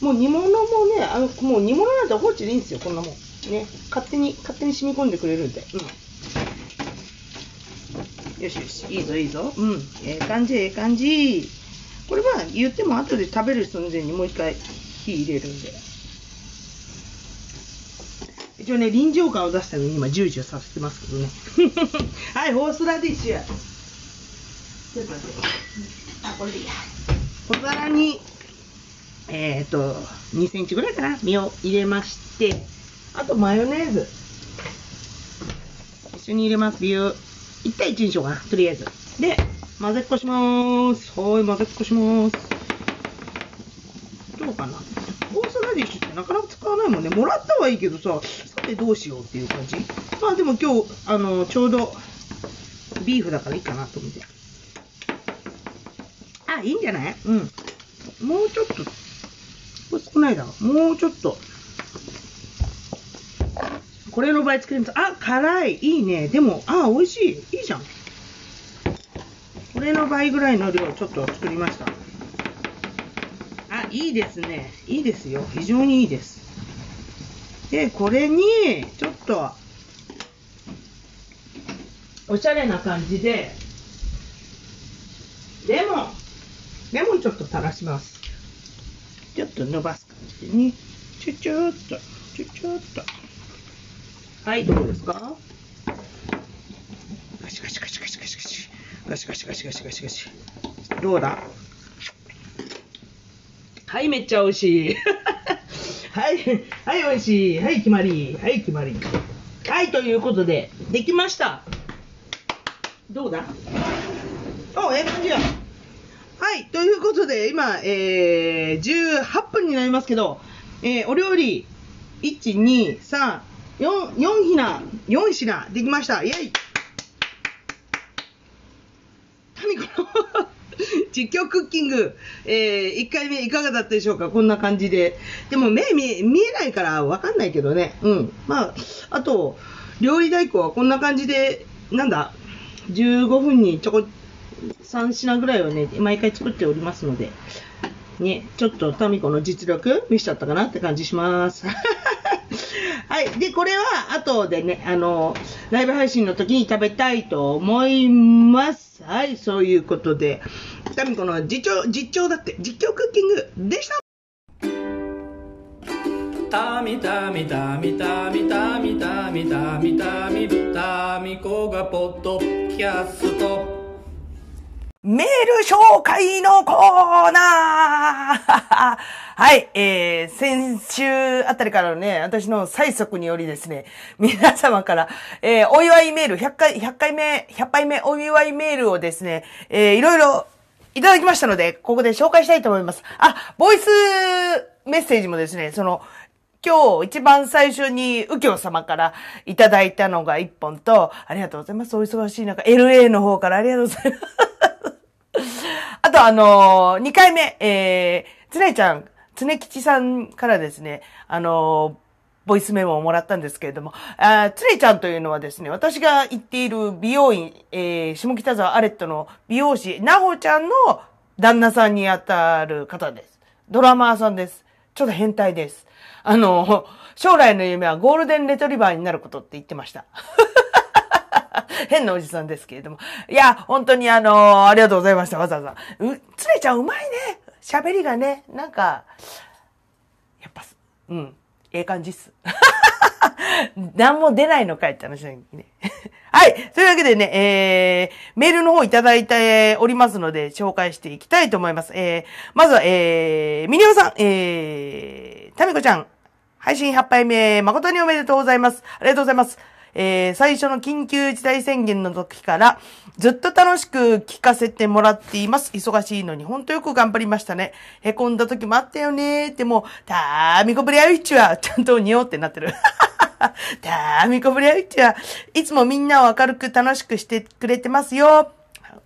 もう煮物もね、あの、もう煮物なんて放置でいいんですよ、こんなもん。ね。勝手に、勝手に染み込んでくれるんで。うん。よしよし、いいぞいいぞ。うん。ええ感じ、ええ感じ。これは言っても後で食べる寸前にもう一回火入れるんで。一応ね、臨場感を出すために今、ジュージューさせてますけどね。*laughs* はい、ホースラディッシュ。ちょっと待って。あ、これでいいや。小皿に、えっ、ー、と、2センチぐらいかな、身を入れまして、あとマヨネーズ。一緒に入れます、ビュー。1対1にしようかな、とりあえず。で、混ぜっこしまーす。はーい、混ぜっこしまーす。どうかなホースラディッシュってなかなか使わないもんね。もらったはいいけどさ、さてどうしようっていう感じ。まあでも今日、あの、ちょうど、ビーフだからいいかなと思って。あ、いいんじゃない？うん。もうちょっと、これ少ないだろ。もうちょっと。これの倍作ります。あ、辛い。いいね。でも、あ、美味しい。いいじゃん。これの倍ぐらいの量をちょっと作りました。あ、いいですね。いいですよ。非常にいいです。で、これに、ちょっと、おしゃれな感じで、レモン。レモンちょっと垂らします。ちょっと伸ばす感じでね。ちょちょっと、ちょちょっと。はい、どうですか？ガシガシガシガシガシガシ。ガシガシガシガシガシガシ。どうだはい、めっちゃ美味しい。はい、はい、美味しい。はい、決まり。はい、決まり。はい、ということで、できました。どうだお、ええ感じや。はい、ということで、今、えー、18分になりますけど、えー、お料理、1、2、3、4、4品、4品できました。イェイタミコの実況クッキング、えー、1回目いかがだったでしょうか？こんな感じで。でも目見見えないからわかんないけどね。うん。まあ、あと、料理代行はこんな感じで、なんだ、15分にちょこ、3品ぐらいをね、毎回作っておりますので、ね、ちょっとタミコの実力見せちゃったかなって感じします。*laughs* はい。で、これは後でね、あの、ライブ配信の時に食べたいと思います。はい。そういうことで、タミコの実況、実況だって、実況クッキングでした。たみたみたみたみたみたみたみたみたみこがポッドキャストメール紹介のコーナーはい、えー、先週あたりからね、私の催促によりですね、皆様から、えー、お祝いメール、100回、100回目、100杯目お祝いメールをですね、えー、いろいろいただきましたので、ここで紹介したいと思います。あ、ボイスメッセージもですね、その、今日一番最初に右京様からいただいたのが1本と、ありがとうございます。お忙しい中、LA の方からありがとうございます。あとあのー、2回目、えー、つねちゃん、つねきちさんからですね、あのー、ボイスメモをもらったんですけれども、あつねちゃんというのはですね、私が行っている美容院、えー、下北沢アレットの美容師、なほちゃんの旦那さんにあたる方です。ドラマーさんです。ちょっと変態です。あの、将来の夢はゴールデンレトリバーになることって言ってました。*laughs* 変なおじさんですけれども。いや、本当にあのーありがとうございました、わざわざ。う、つねちゃんうまいね。喋りがね、なんか、やっぱ、うん、ええ感じっす。*laughs* 何も出ないのかいって話だけどね。*laughs* はい。というわけでね、えー、メールの方いただいておりますので、紹介していきたいと思います。えー、まずは、えー、ミニオさん、えー、タミコちゃん、配信8杯目、誠におめでとうございます。ありがとうございます。えー、最初の緊急事態宣言の時から、ずっと楽しく聞かせてもらっています。忙しいのに、ほんとよく頑張りましたね。へこんだ時もあったよね。でもう、たーみこぶりあういちは、ちゃんとにおってなってる。*laughs* たーみこぶりあういちは、いつもみんなを明るく楽しくしてくれてますよ。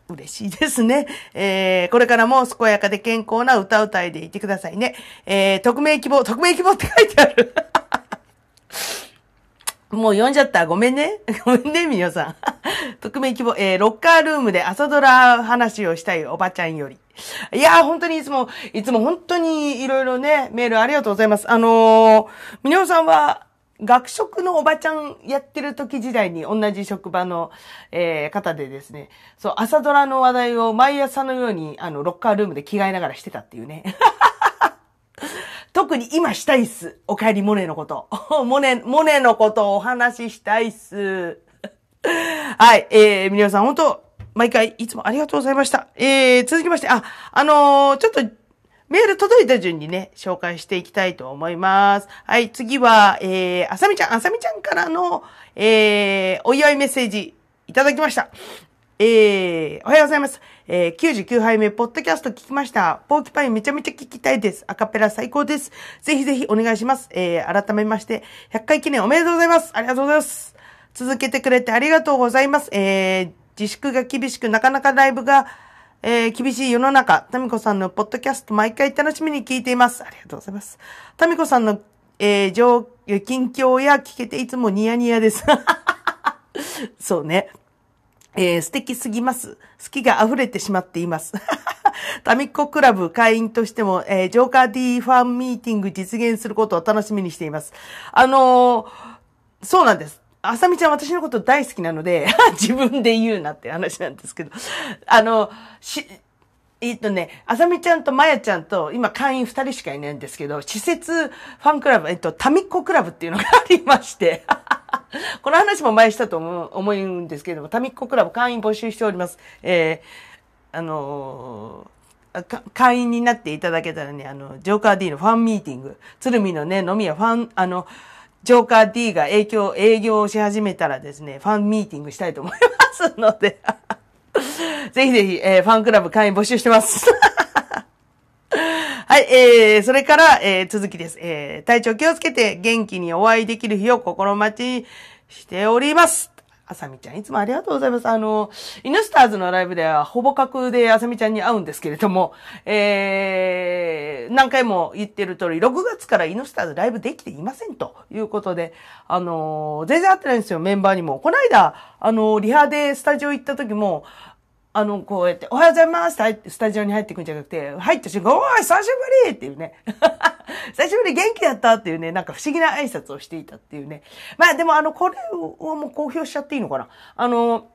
嬉しいですね。えー、これからも健やかで健康な歌うたいでいてくださいね。えー、匿名希望、匿名希望って書いてある。もう読んじゃった。ごめんね。*laughs* ごめんね、みよさん。*laughs* 匿名希望、えー、ロッカールームで朝ドラ話をしたいおばちゃんより。いやー、本当にいつも、いつも本当にいろいろね、メールありがとうございます。あのー、みよさんは、学食のおばちゃんやってる時時代に同じ職場の、えー方でですね、そう、朝ドラの話題を毎朝のように、あの、ロッカールームで着替えながらしてたっていうね。*laughs* 特に今したいっす。お帰りモネのこと。*laughs* モネ、モネのことをお話ししたいっす。*laughs* はい、えー、皆さん本当毎回いつもありがとうございました。えー、続きまして、あ、あのーちょっと、メール届いた順にね、紹介していきたいと思います。はい、次は、えー、あさみちゃん、あさみちゃんからの、えー、お祝いメッセージいただきました。えー、おはようございます。えー、99杯目、ポッドキャスト聞きました。ポーキパインめちゃめちゃ聞きたいです。アカペラ最高です。ぜひぜひお願いします。えー、改めまして、100回記念おめでとうございます。ありがとうございます。続けてくれてありがとうございます。えー、自粛が厳しく、なかなかライブが、えー厳しい世の中、タミコさんのポッドキャスト毎回楽しみに聞いています。ありがとうございます。タミコさんの、えー、状近況や聞けていつもニヤニヤです。*laughs* そうね。えー素敵すぎます。好きが溢れてしまっています。*laughs* タミッコクラブ会員としても、えージョーカー D ファンミーティング実現することを楽しみにしています。あのーそうなんです。あさみちゃん私のこと大好きなので、*laughs* 自分で言うなって話なんですけど、あの、し、えっとね、あさみちゃんとまやちゃんと、今会員二人しかいないんですけど、施設ファンクラブ、えっと、タミッコクラブっていうのがありまして、*laughs* この話も前したと思う思うんですけれども、タミッコクラブ会員募集しております。えー、あのー会員になっていただけたらね、あの、ジョーカー D のファンミーティング、鶴見のね、飲み屋ファン、あの、ジョーカー D が影響、営業をし始めたらですね、ファンミーティングしたいと思いますので、*laughs* ぜひぜひ、えーファンクラブ会員募集してます。はい、えー、それから、えー、続きです。えー、体調気をつけて元気にお会いできる日を心待ちしております。あさみちゃん、いつもありがとうございます。あの、イヌスターズのライブでは、ほぼ格であさみちゃんに会うんですけれども、えー、何回も言ってる通り、6月からイヌスターズライブできていませんということで、あの、全然会ってないんですよ、メンバーにも。この間、あの、リハでスタジオ行った時も、あの、こうやって、おはようございますって、スタジオに入ってくんじゃなくて、入った瞬間、おい、久しぶりっていうね。*laughs* 久しぶり元気だったっていうね、なんか不思議な挨拶をしていたっていうね。まあでもあの、これをもう公表しちゃっていいのかな。あの、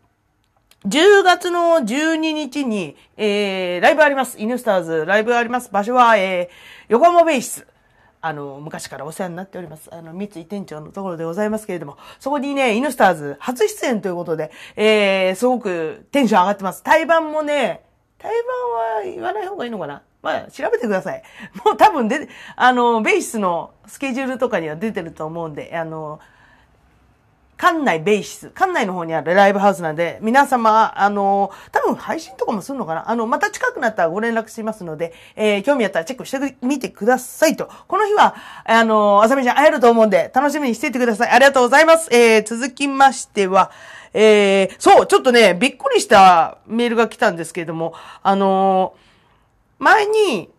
10月の12日に、えー、ライブあります。イヌスターズ、ライブあります。場所は、えー、横浜ベース。あの、昔からお世話になっております。あの、三井店長のところでございますけれども、そこにね、イヌスターズ初出演ということで、えー、すごくテンション上がってます。対バンもね、対バンは言わない方がいいのかな？まあ、調べてください。もう多分で、あの、ベースのスケジュールとかには出てると思うんで、あの、館内ベーシス、館内の方にあるライブハウスなんで、皆様、あの、多分配信とかもするのかな？あの、また近くなったらご連絡しますので、えー興味あったらチェックしてみてくださいと。この日は、あの、あさみちゃん会えると思うんで、楽しみにしていてください。ありがとうございます。えー続きましては、えーそう、ちょっとね、びっくりしたメールが来たんですけれども、あの前に、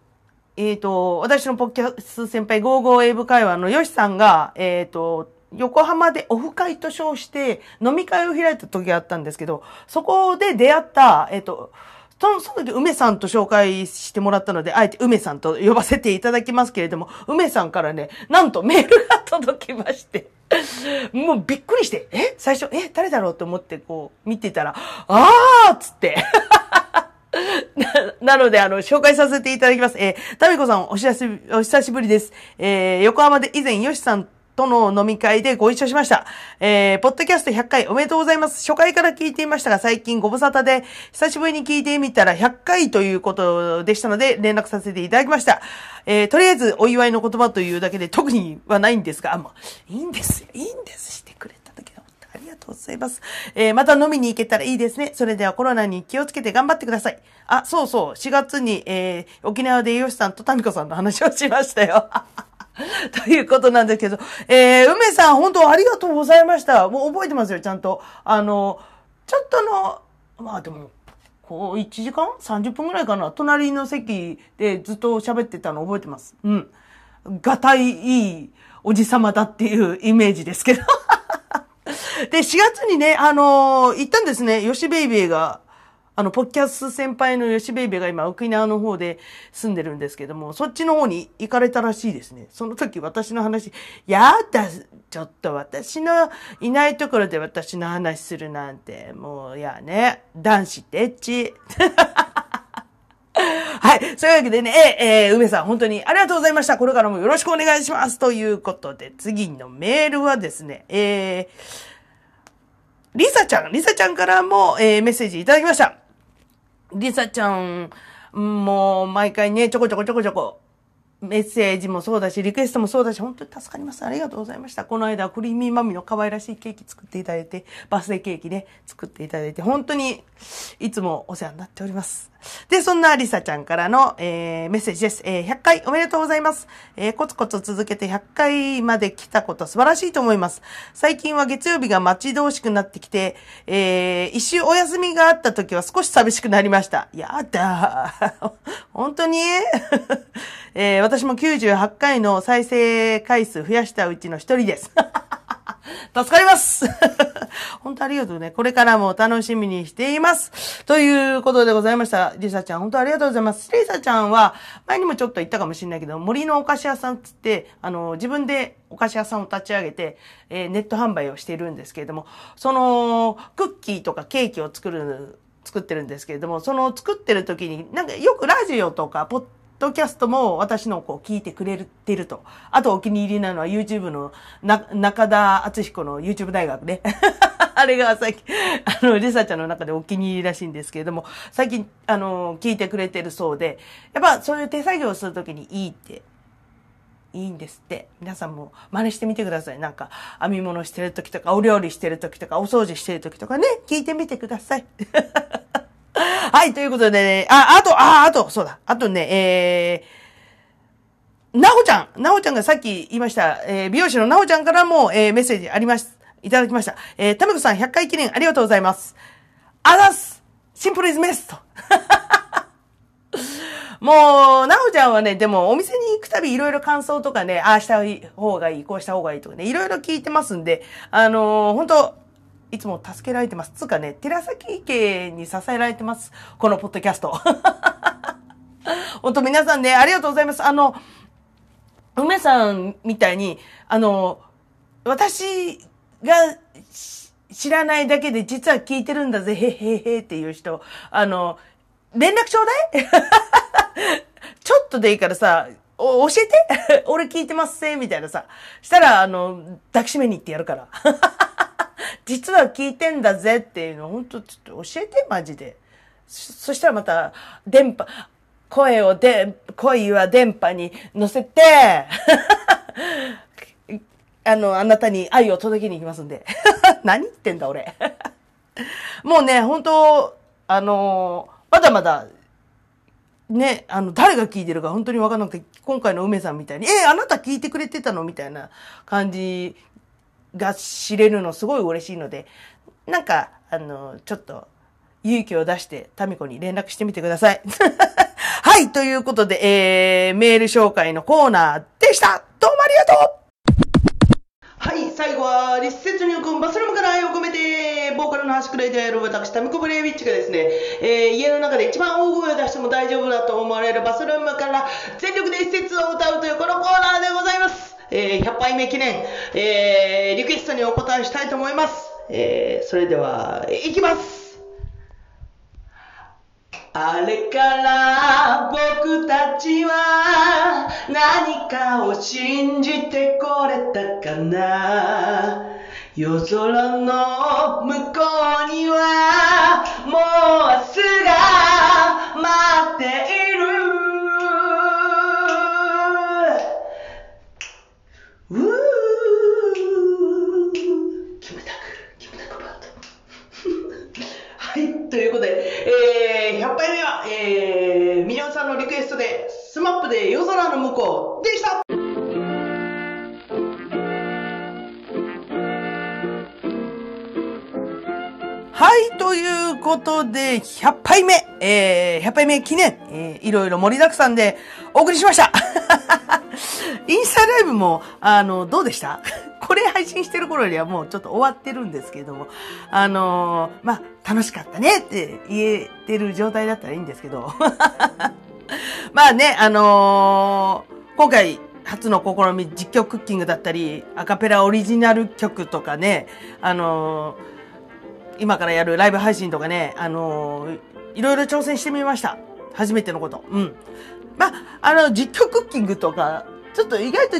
えっ、と、私のポッキャス先輩、ゴーゴー英語会話のヨシさんが、えっ、と、横浜でオフ会と称して飲み会を開いた時があったんですけど、そこで出会った、えっ、と、その、その時、梅さんと紹介してもらったので、あえて梅さんと呼ばせていただきますけれども、梅さんからね、なんとメールが届きまして、*laughs* もうびっくりして、え？最初、え？誰だろうと思ってこう見てたら、あーっつって。*laughs* ななので、あの、紹介させていただきます。えー、タミコさん、お久しぶり、お久しぶりです。えー、横浜で以前、ヨシさんとの飲み会でご一緒しました。えー、ポッドキャスト100回おめでとうございます。初回から聞いていましたが、最近ご無沙汰で、久しぶりに聞いてみたら100回ということでしたので、連絡させていただきました。えー、とりあえず、お祝いの言葉というだけで特にはないんですが、あ、まあ、いいんですよ。いいんです。してくれただけで。ありがとうございます。えー、また飲みに行けたらいいですね。それではコロナに気をつけて頑張ってください。あ、そうそう。4月に、えー、沖縄でヨシさんとタミコさんの話をしましたよ。*laughs* ということなんですけど、えー、梅さん、本当ありがとうございました。もう覚えてますよ、ちゃんと。あの、ちょっとの、まあでも、こう、1時間 ?30 分ぐらいかな？隣の席でずっと喋ってたの覚えてます。うん。がたいいいおじさまだっていうイメージですけど。*laughs* で、4月にね、あのー行ったんですね。ヨシベイベーが、あの、ポッキャス先輩のヨシベイベが今、沖縄の方で住んでるんですけども、そっちの方に行かれたらしいですね。その時私の話、やだ、ちょっと私のいないところで私の話するなんて、もう、やね、男子ってエッチ。*laughs* はい。そういうわけでね、えー、梅さん、本当にありがとうございました。これからもよろしくお願いします。ということで、次のメールはですね、えー、リサちゃん、リサちゃんからも、えー、メッセージいただきました。リサちゃん、もう、毎回ね、ちょこちょこちょこちょこ、メッセージもそうだし、リクエストもそうだし、本当に助かります。ありがとうございました。この間、クリーミーマミの可愛らしいケーキ作っていただいて、バースデーケーキね、作っていただいて、本当に、いつもお世話になっております。で、そんなリサちゃんからの、えー、メッセージです。えー、100回おめでとうございます。えー、コツコツ続けて100回まで来たこと素晴らしいと思います。最近は月曜日が待ち遠しくなってきて、えー、一週お休みがあった時は少し寂しくなりました。やだー。*laughs* 本当に？*laughs* えー、私も98回の再生回数増やしたうちの一人です。助かります *laughs* 本当ありがとうね。これからも楽しみにしています。ということでございました。リサちゃん、本当ありがとうございます。リサちゃんは、前にもちょっと言ったかもしれないけど、森のお菓子屋さんつって、あの、自分でお菓子屋さんを立ち上げて、えーネット販売をしているんですけれども、その、クッキーとかケーキを作る、作ってるんですけれども、その作ってる時に、なんかよくラジオとか、ポッドキャストも私のこう聞いてくれてると。あとお気に入りなのは YouTube のな中田敦彦の YouTube 大学ね。*laughs* あれが最近、あの、リサちゃんの中でお気に入りらしいんですけれども、最近、あの、聞いてくれてるそうで、やっぱそういう手作業をするときにいいっていいんですって。皆さんも真似してみてください。なんか、編み物してる時とか、お料理してる時とか、お掃除してる時とかね、聞いてみてください。*laughs* はい、ということでね、あ、あと、あ、あと、そうだ。あとね、えー、なほちゃん、なほちゃんがさっき言いました、えー、美容師のなほちゃんからも、えー、メッセージあります。いただきました。えー、ためこさん100回記念ありがとうございます。あざすシンプルイズメスト *laughs* もう、なおちゃんはね、でもお店に行くたびいろいろ感想とかね、ああした方がいい、こうした方がいいとかね、いろいろ聞いてますんで、あのー本当いつも助けられてます。つうかね、寺崎家に支えられてます。このポッドキャスト。*laughs* 本当皆さんね、ありがとうございます。あの、梅さんみたいに、あの、私が知らないだけで実は聞いてるんだぜ、へへへっていう人、あの、連絡ちょうだい？*laughs* ちょっとでいいからさ、教えて？*laughs* 俺聞いてますせみたいなさ。したら、あの、抱きしめに行ってやるから。実は聞いてんだぜっていうの、本当ちょっと教えて、マジで。そしたらまた、電波、声をで、恋は電波に乗せて、*laughs* あの、あなたに愛を届けに行きますんで。*laughs* 何言ってんだ、俺。もうね、本当あのまだまだ、ね、あの、誰が聞いてるか本当にわかんなくて、今回の梅さんみたいに、え、あなた聞いてくれてたの？みたいな感じが知れるのすごい嬉しいので、なんか、あの、ちょっと、勇気を出して、タミコに連絡してみてください。*laughs* はい、ということで、えー、メール紹介のコーナーでしたどうもありがとうはい、最後は、リスセットニューコンバスルームから愛を込めて、ボーカルの端くれである私、タミコブレイビッチがですね、えー、家の中で一番大声を出しても大丈夫だと思われるバスルームから全力で一節を歌うというこのコーナーでございます。えー、100杯目記念、えー、リクエストにお答えしたいと思います。えー、それでは、いきます。あれから僕たちは何かを信じてこれたかな夜空の向こうにはもう明日が待っているということで、えー、100杯目は、えー、ミリオンさんのリクエストで、 SMAPで夜空ノムコウでしたはい、ということで、100杯目、えー、100杯目記念、えー、いろいろ盛りだくさんでお送りしました。*laughs* インスタライブも、あの、どうでした？*laughs* これ配信してる頃にはもうちょっと終わってるんですけれども、あのーまあ、楽しかったねって言えてる状態だったらいいんですけど、*laughs* まあね、あのー今回、初の試み、実況クッキングだったり、アカペラオリジナル曲とかね、あのー今からやるライブ配信とかね、あのーいろいろ挑戦してみました。初めてのこと。うん。まあ、の、実況クッキングとか、ちょっと意外と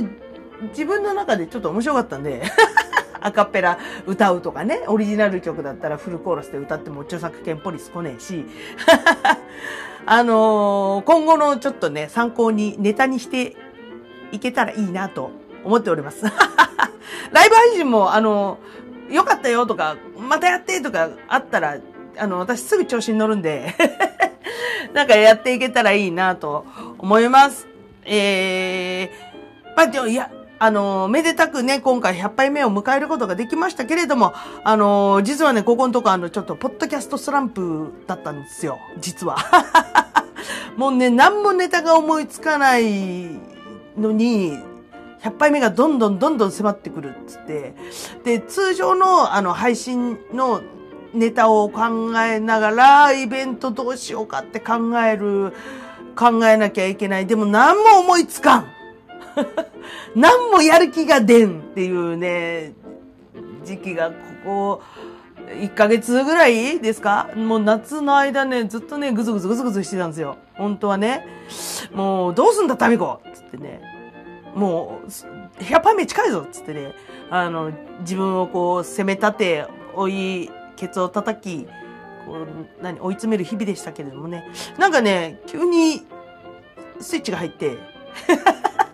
自分の中でちょっと面白かったんで、*laughs* アカペラ歌うとかね、オリジナル曲だったらフルコーラスで歌っても著作権ポリス来ねえし、*laughs* あのー今後のちょっとね、参考にネタにしていけたらいいなと思っております。*laughs* ライブ配信も、あのーよかったよとか、またやってとかあったら、あの、私すぐ調子に乗るんで、*laughs* なんかやっていけたらいいなと思います。えー、まあ、でも、いや、あの、めでたくね、今回100杯目を迎えることができましたけれども、あの、実はね、ここのとこあの、ちょっと、ポッドキャストスランプだったんですよ。実は。*laughs* もうね、何もネタが思いつかないのに、100杯目がどんどんどんどん迫ってくるっつって。で、通常のあの配信のネタを考えながら、イベントどうしようかって考える、考えなきゃいけない。でも何も思いつかん。*laughs* 何もやる気が出んっていうね、時期がここ、1ヶ月ぐらいですか？もう夏の間ね、ずっとね、ぐずぐずぐずぐずしてたんですよ。本当はね。もう、どうすんだ、タミコつってね。もう、100杯目近いぞっつってね。あの、自分をこう、攻め立て、追い、ケツを叩き、こう、何、追い詰める日々でしたけれどもね。なんかね、急に、スイッチが入って、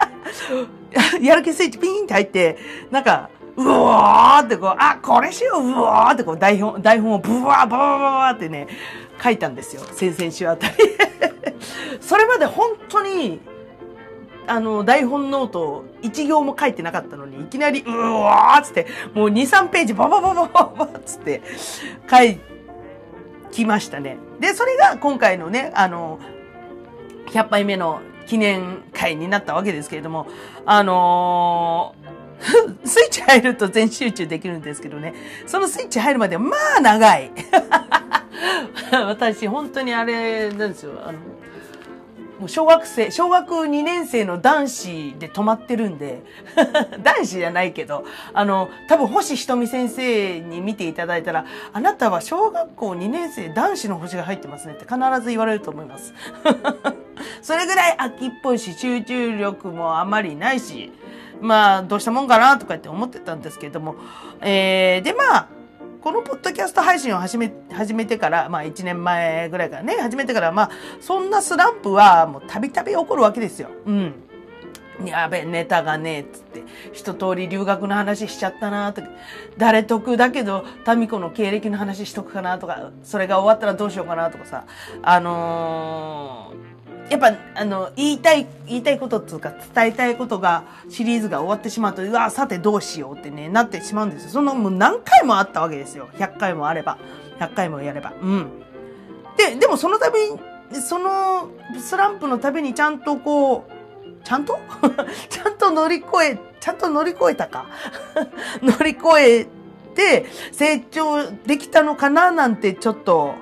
*laughs* やる気スイッチピーンって入って、なんか、うおーってこう、あ、これしよう、うおーってこう、台本、台本をブワー、バババババってね、書いたんですよ。先々週あたり。*laughs* それまで本当に、あの、台本ノート、一行も書いてなかったのに、いきなり、うわーっつって、もう2、3ページ、ババババババっつって、書い、きましたね。で、それが今回のね、あの、100杯目の記念会になったわけですけれども、あのースイッチ入ると全集中できるんですけどね、そのスイッチ入るまでまあ長い。私、本当にあれなんですよ。あのもう小学生、小学2年生の男子で止まってるんで、*laughs* 男子じゃないけど、あの、多分星ひとみ先生に見ていただいたら、あなたは小学校2年生男子の星が入ってますねって必ず言われると思います。*laughs* それぐらい秋っぽいし、集中力もあまりないし、まあ、どうしたもんかなとかって思ってたんですけれども、えー、で、まあ、このポッドキャスト配信を始め、始めてから、まあ1年前ぐらいからね、始めてから、まあ、そんなスランプはもうたびたび起こるわけですよ。うん。やべ、ネタがねえっ、つって。一通り留学の話しちゃったなとか。誰得だけど、タミコの経歴の話しとくかなとか、それが終わったらどうしようかなとかさ。あのーやっぱ、あの、言いたい、言いたいことっていうか、伝えたいことが、シリーズが終わってしまうと、うわ、さてどうしようってね、なってしまうんですよ。その、もう何回もあったわけですよ。100回もあれば。100回もやれば。うん。で、でもその度に、その、スランプのたびにちゃんとこう、ちゃんと？*laughs* ちゃんと乗り越え、ちゃんと乗り越えたか？*laughs* 乗り越えて、成長できたのかななんてちょっと、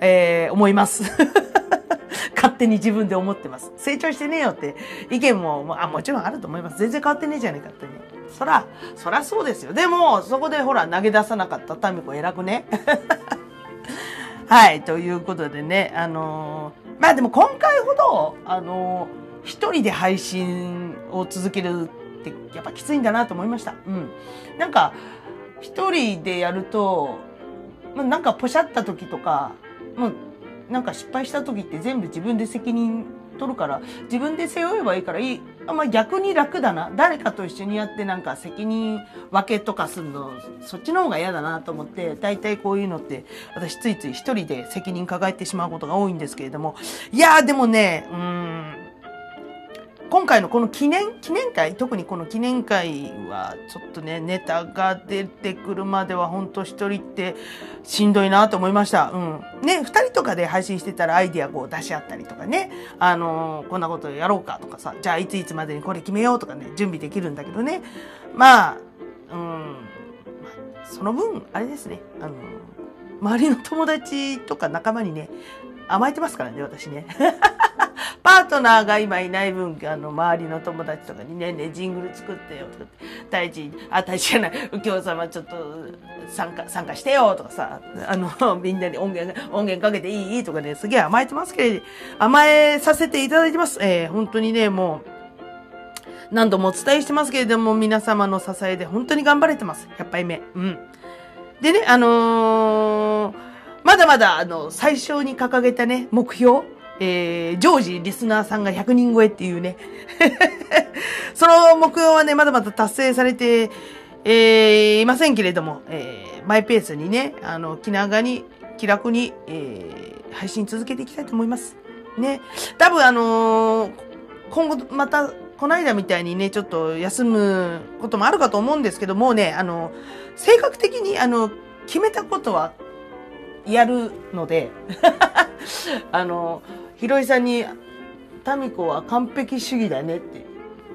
えー、思います。*laughs* 勝手に自分で思ってます。成長してねえよって意見も、あもちろんあると思います。全然変わってねえじゃねえかってね。そら、そらそうですよ。でも、そこでほら投げ出さなかったタミコ偉くね。*laughs* はい、ということでね、あのーまあでも今回ほど、あのー一人で配信を続けるってやっぱきついんだなと思いました。うん。なんか、一人でやると、まあ、なんかポシャった時とか、もうなんか失敗した時って全部自分で責任取るから、自分で背負えばいいからいい。まあ、逆に楽だな。誰かと一緒にやってなんか責任分けとかするの、そっちの方が嫌だなと思って、大体こういうのって、私ついつい一人で責任抱えてしまうことが多いんですけれども、いやーでもね、うん、今回のこの記念、記念会、特にこの記念会は、ちょっとね、ネタが出てくるまでは、ほんと一人ってしんどいなと思いました。うん。ね、二人とかで配信してたらアイディアこう出し合ったりとかね、あのーこんなことやろうかとかさ、じゃあいついつまでにこれ決めようとかね、準備できるんだけどね。まあ、うん、その分、あれですね、あのー周りの友達とか仲間にね、甘えてますからね、私ね。*laughs* パートナーが今いない分、あの、周りの友達とかにね、ねジングル作ってよとか、大地、あ、大地じゃない、右京様ちょっと参加、参加してよとかさ、あの、みんなに音源、音源かけていいとかね、すげえ甘えてますけれど、甘えさせていただいてます。えー本当にね、もう、何度もお伝えしてますけれども、皆様の支えで本当に頑張れてます。100杯目。うん。でね、あのーまだまだ、あの、最初に掲げたね、目標、えー、常時リスナーさんが100人超えっていうね。*laughs* その目標はね、まだまだ達成されて、えーいませんけれども、えーマイペースにね、あの、気長に、気楽に、えー配信続けていきたいと思います。ね。多分あのー今後また、この間みたいにね、ちょっと休むこともあるかと思うんですけど、もうね、あの、性格的に、あの、決めたことはやるので、*laughs* あの、ひろいさんに、タミコは完璧主義だねって、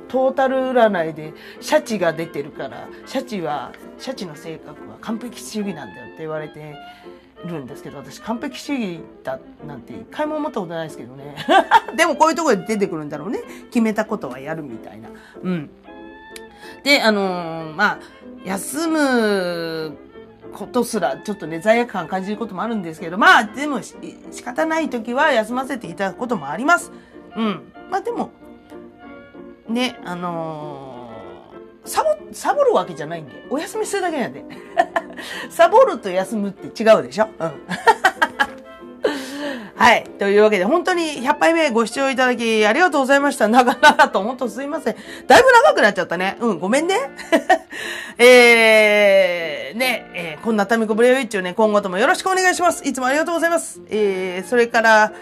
トータル占いでシャチが出てるから、シャチは、シャチの性格は完璧主義なんだよって言われてるんですけど、私完璧主義だなんて一回も思ったことないですけどね。*laughs* でもこういうところで出てくるんだろうね。決めたことはやるみたいな。うん。で、あのーまあ、休むことすらちょっとね、罪悪感感じることもあるんですけど、まあ、でも仕方ない時は休ませていただくこともあります。うん。まあでも、ね、あのーサボ、サボるわけじゃないんで、お休みするだけなんで。サボると休むって違うでしょ？うん。*laughs* はい。というわけで、本当に100杯目ご視聴いただきありがとうございました。長々と、本当すいません。だいぶ長くなっちゃったね。うん、ごめんね。*laughs* えー、ね、えーこんなタミコブレイウィッチをね、今後ともよろしくお願いします。いつもありがとうございます。えー、それから、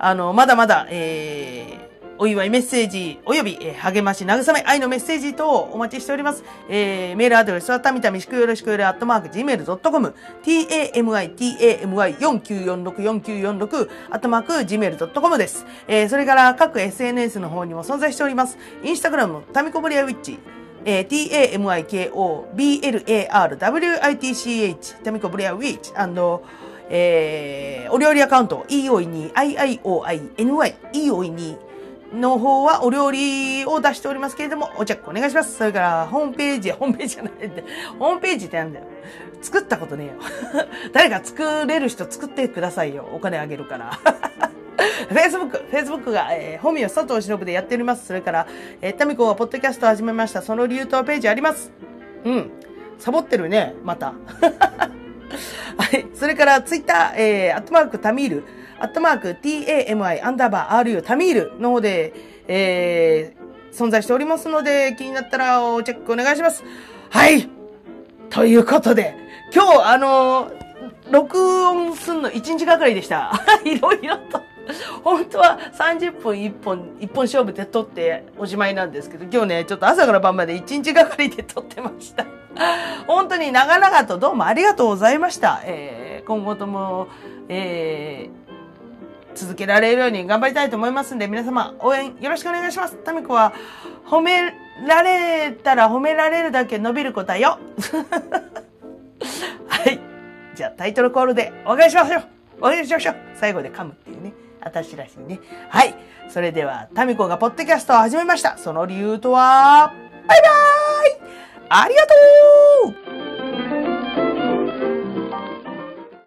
あの、まだまだ、えー、お祝いメッセージ、および、えー励まし、慰め、愛のメッセージ等をお待ちしております。えー、メールアドレスは、たみたみしくよろしくよろ、アットマーク、gmail.com、tami,tamy,4946,4946、アットマーク、gmail.com です。えー、それから、各 SNS の方にも存在しております。インスタグラムのタミコブリアウィッチ、えー、t-a-m-i-k-o-b-l-a-r-w-i-t-c-h、タミコブリアウィッチ、えー、お料理アカウント、e-o-i-ni、i-i-o-i-n-y、e-o-i-ni、の方はお料理を出しておりますけれども、おチェックお願いします。それから、ホームページ、ホームページじゃないんで、ホームページってなんだよ。作ったことねえよ。*laughs* 誰か作れる人作ってくださいよ。お金あげるから。*laughs* Facebook、Facebook が、えー本名佐藤忍でやっております。それから、えータミコがポッドキャスト始めました。その理由とはページあります。うん。サボってるね、また。*laughs* はい。それから、ツイッター、えー、アットマークタミール、アットマーク tami アンダーバー ru タミールの方で、えー、存在しておりますので、気になったらおチェックお願いします。はい。ということで、今日、あのー録音すんの1日がかりでした。*laughs* いろいろと。本当は30分1本、1本勝負で撮っておしまいなんですけど、今日ね、ちょっと朝から晩まで1日がかりで撮ってました。*laughs* 本当に長々とどうもありがとうございました。えー、今後とも、えー、続けられるように頑張りたいと思いますんで、皆様応援よろしくお願いします。タミコは褒められたら褒められるだけ伸びる子だよ。*laughs* はい。じゃあタイトルコールでお願いしましょう。お願いしましょう。最後で噛むっていうね。私らしいね。はい。それでは、タミコがポッドキャストを始めました。その理由とは、バイバーイありがとう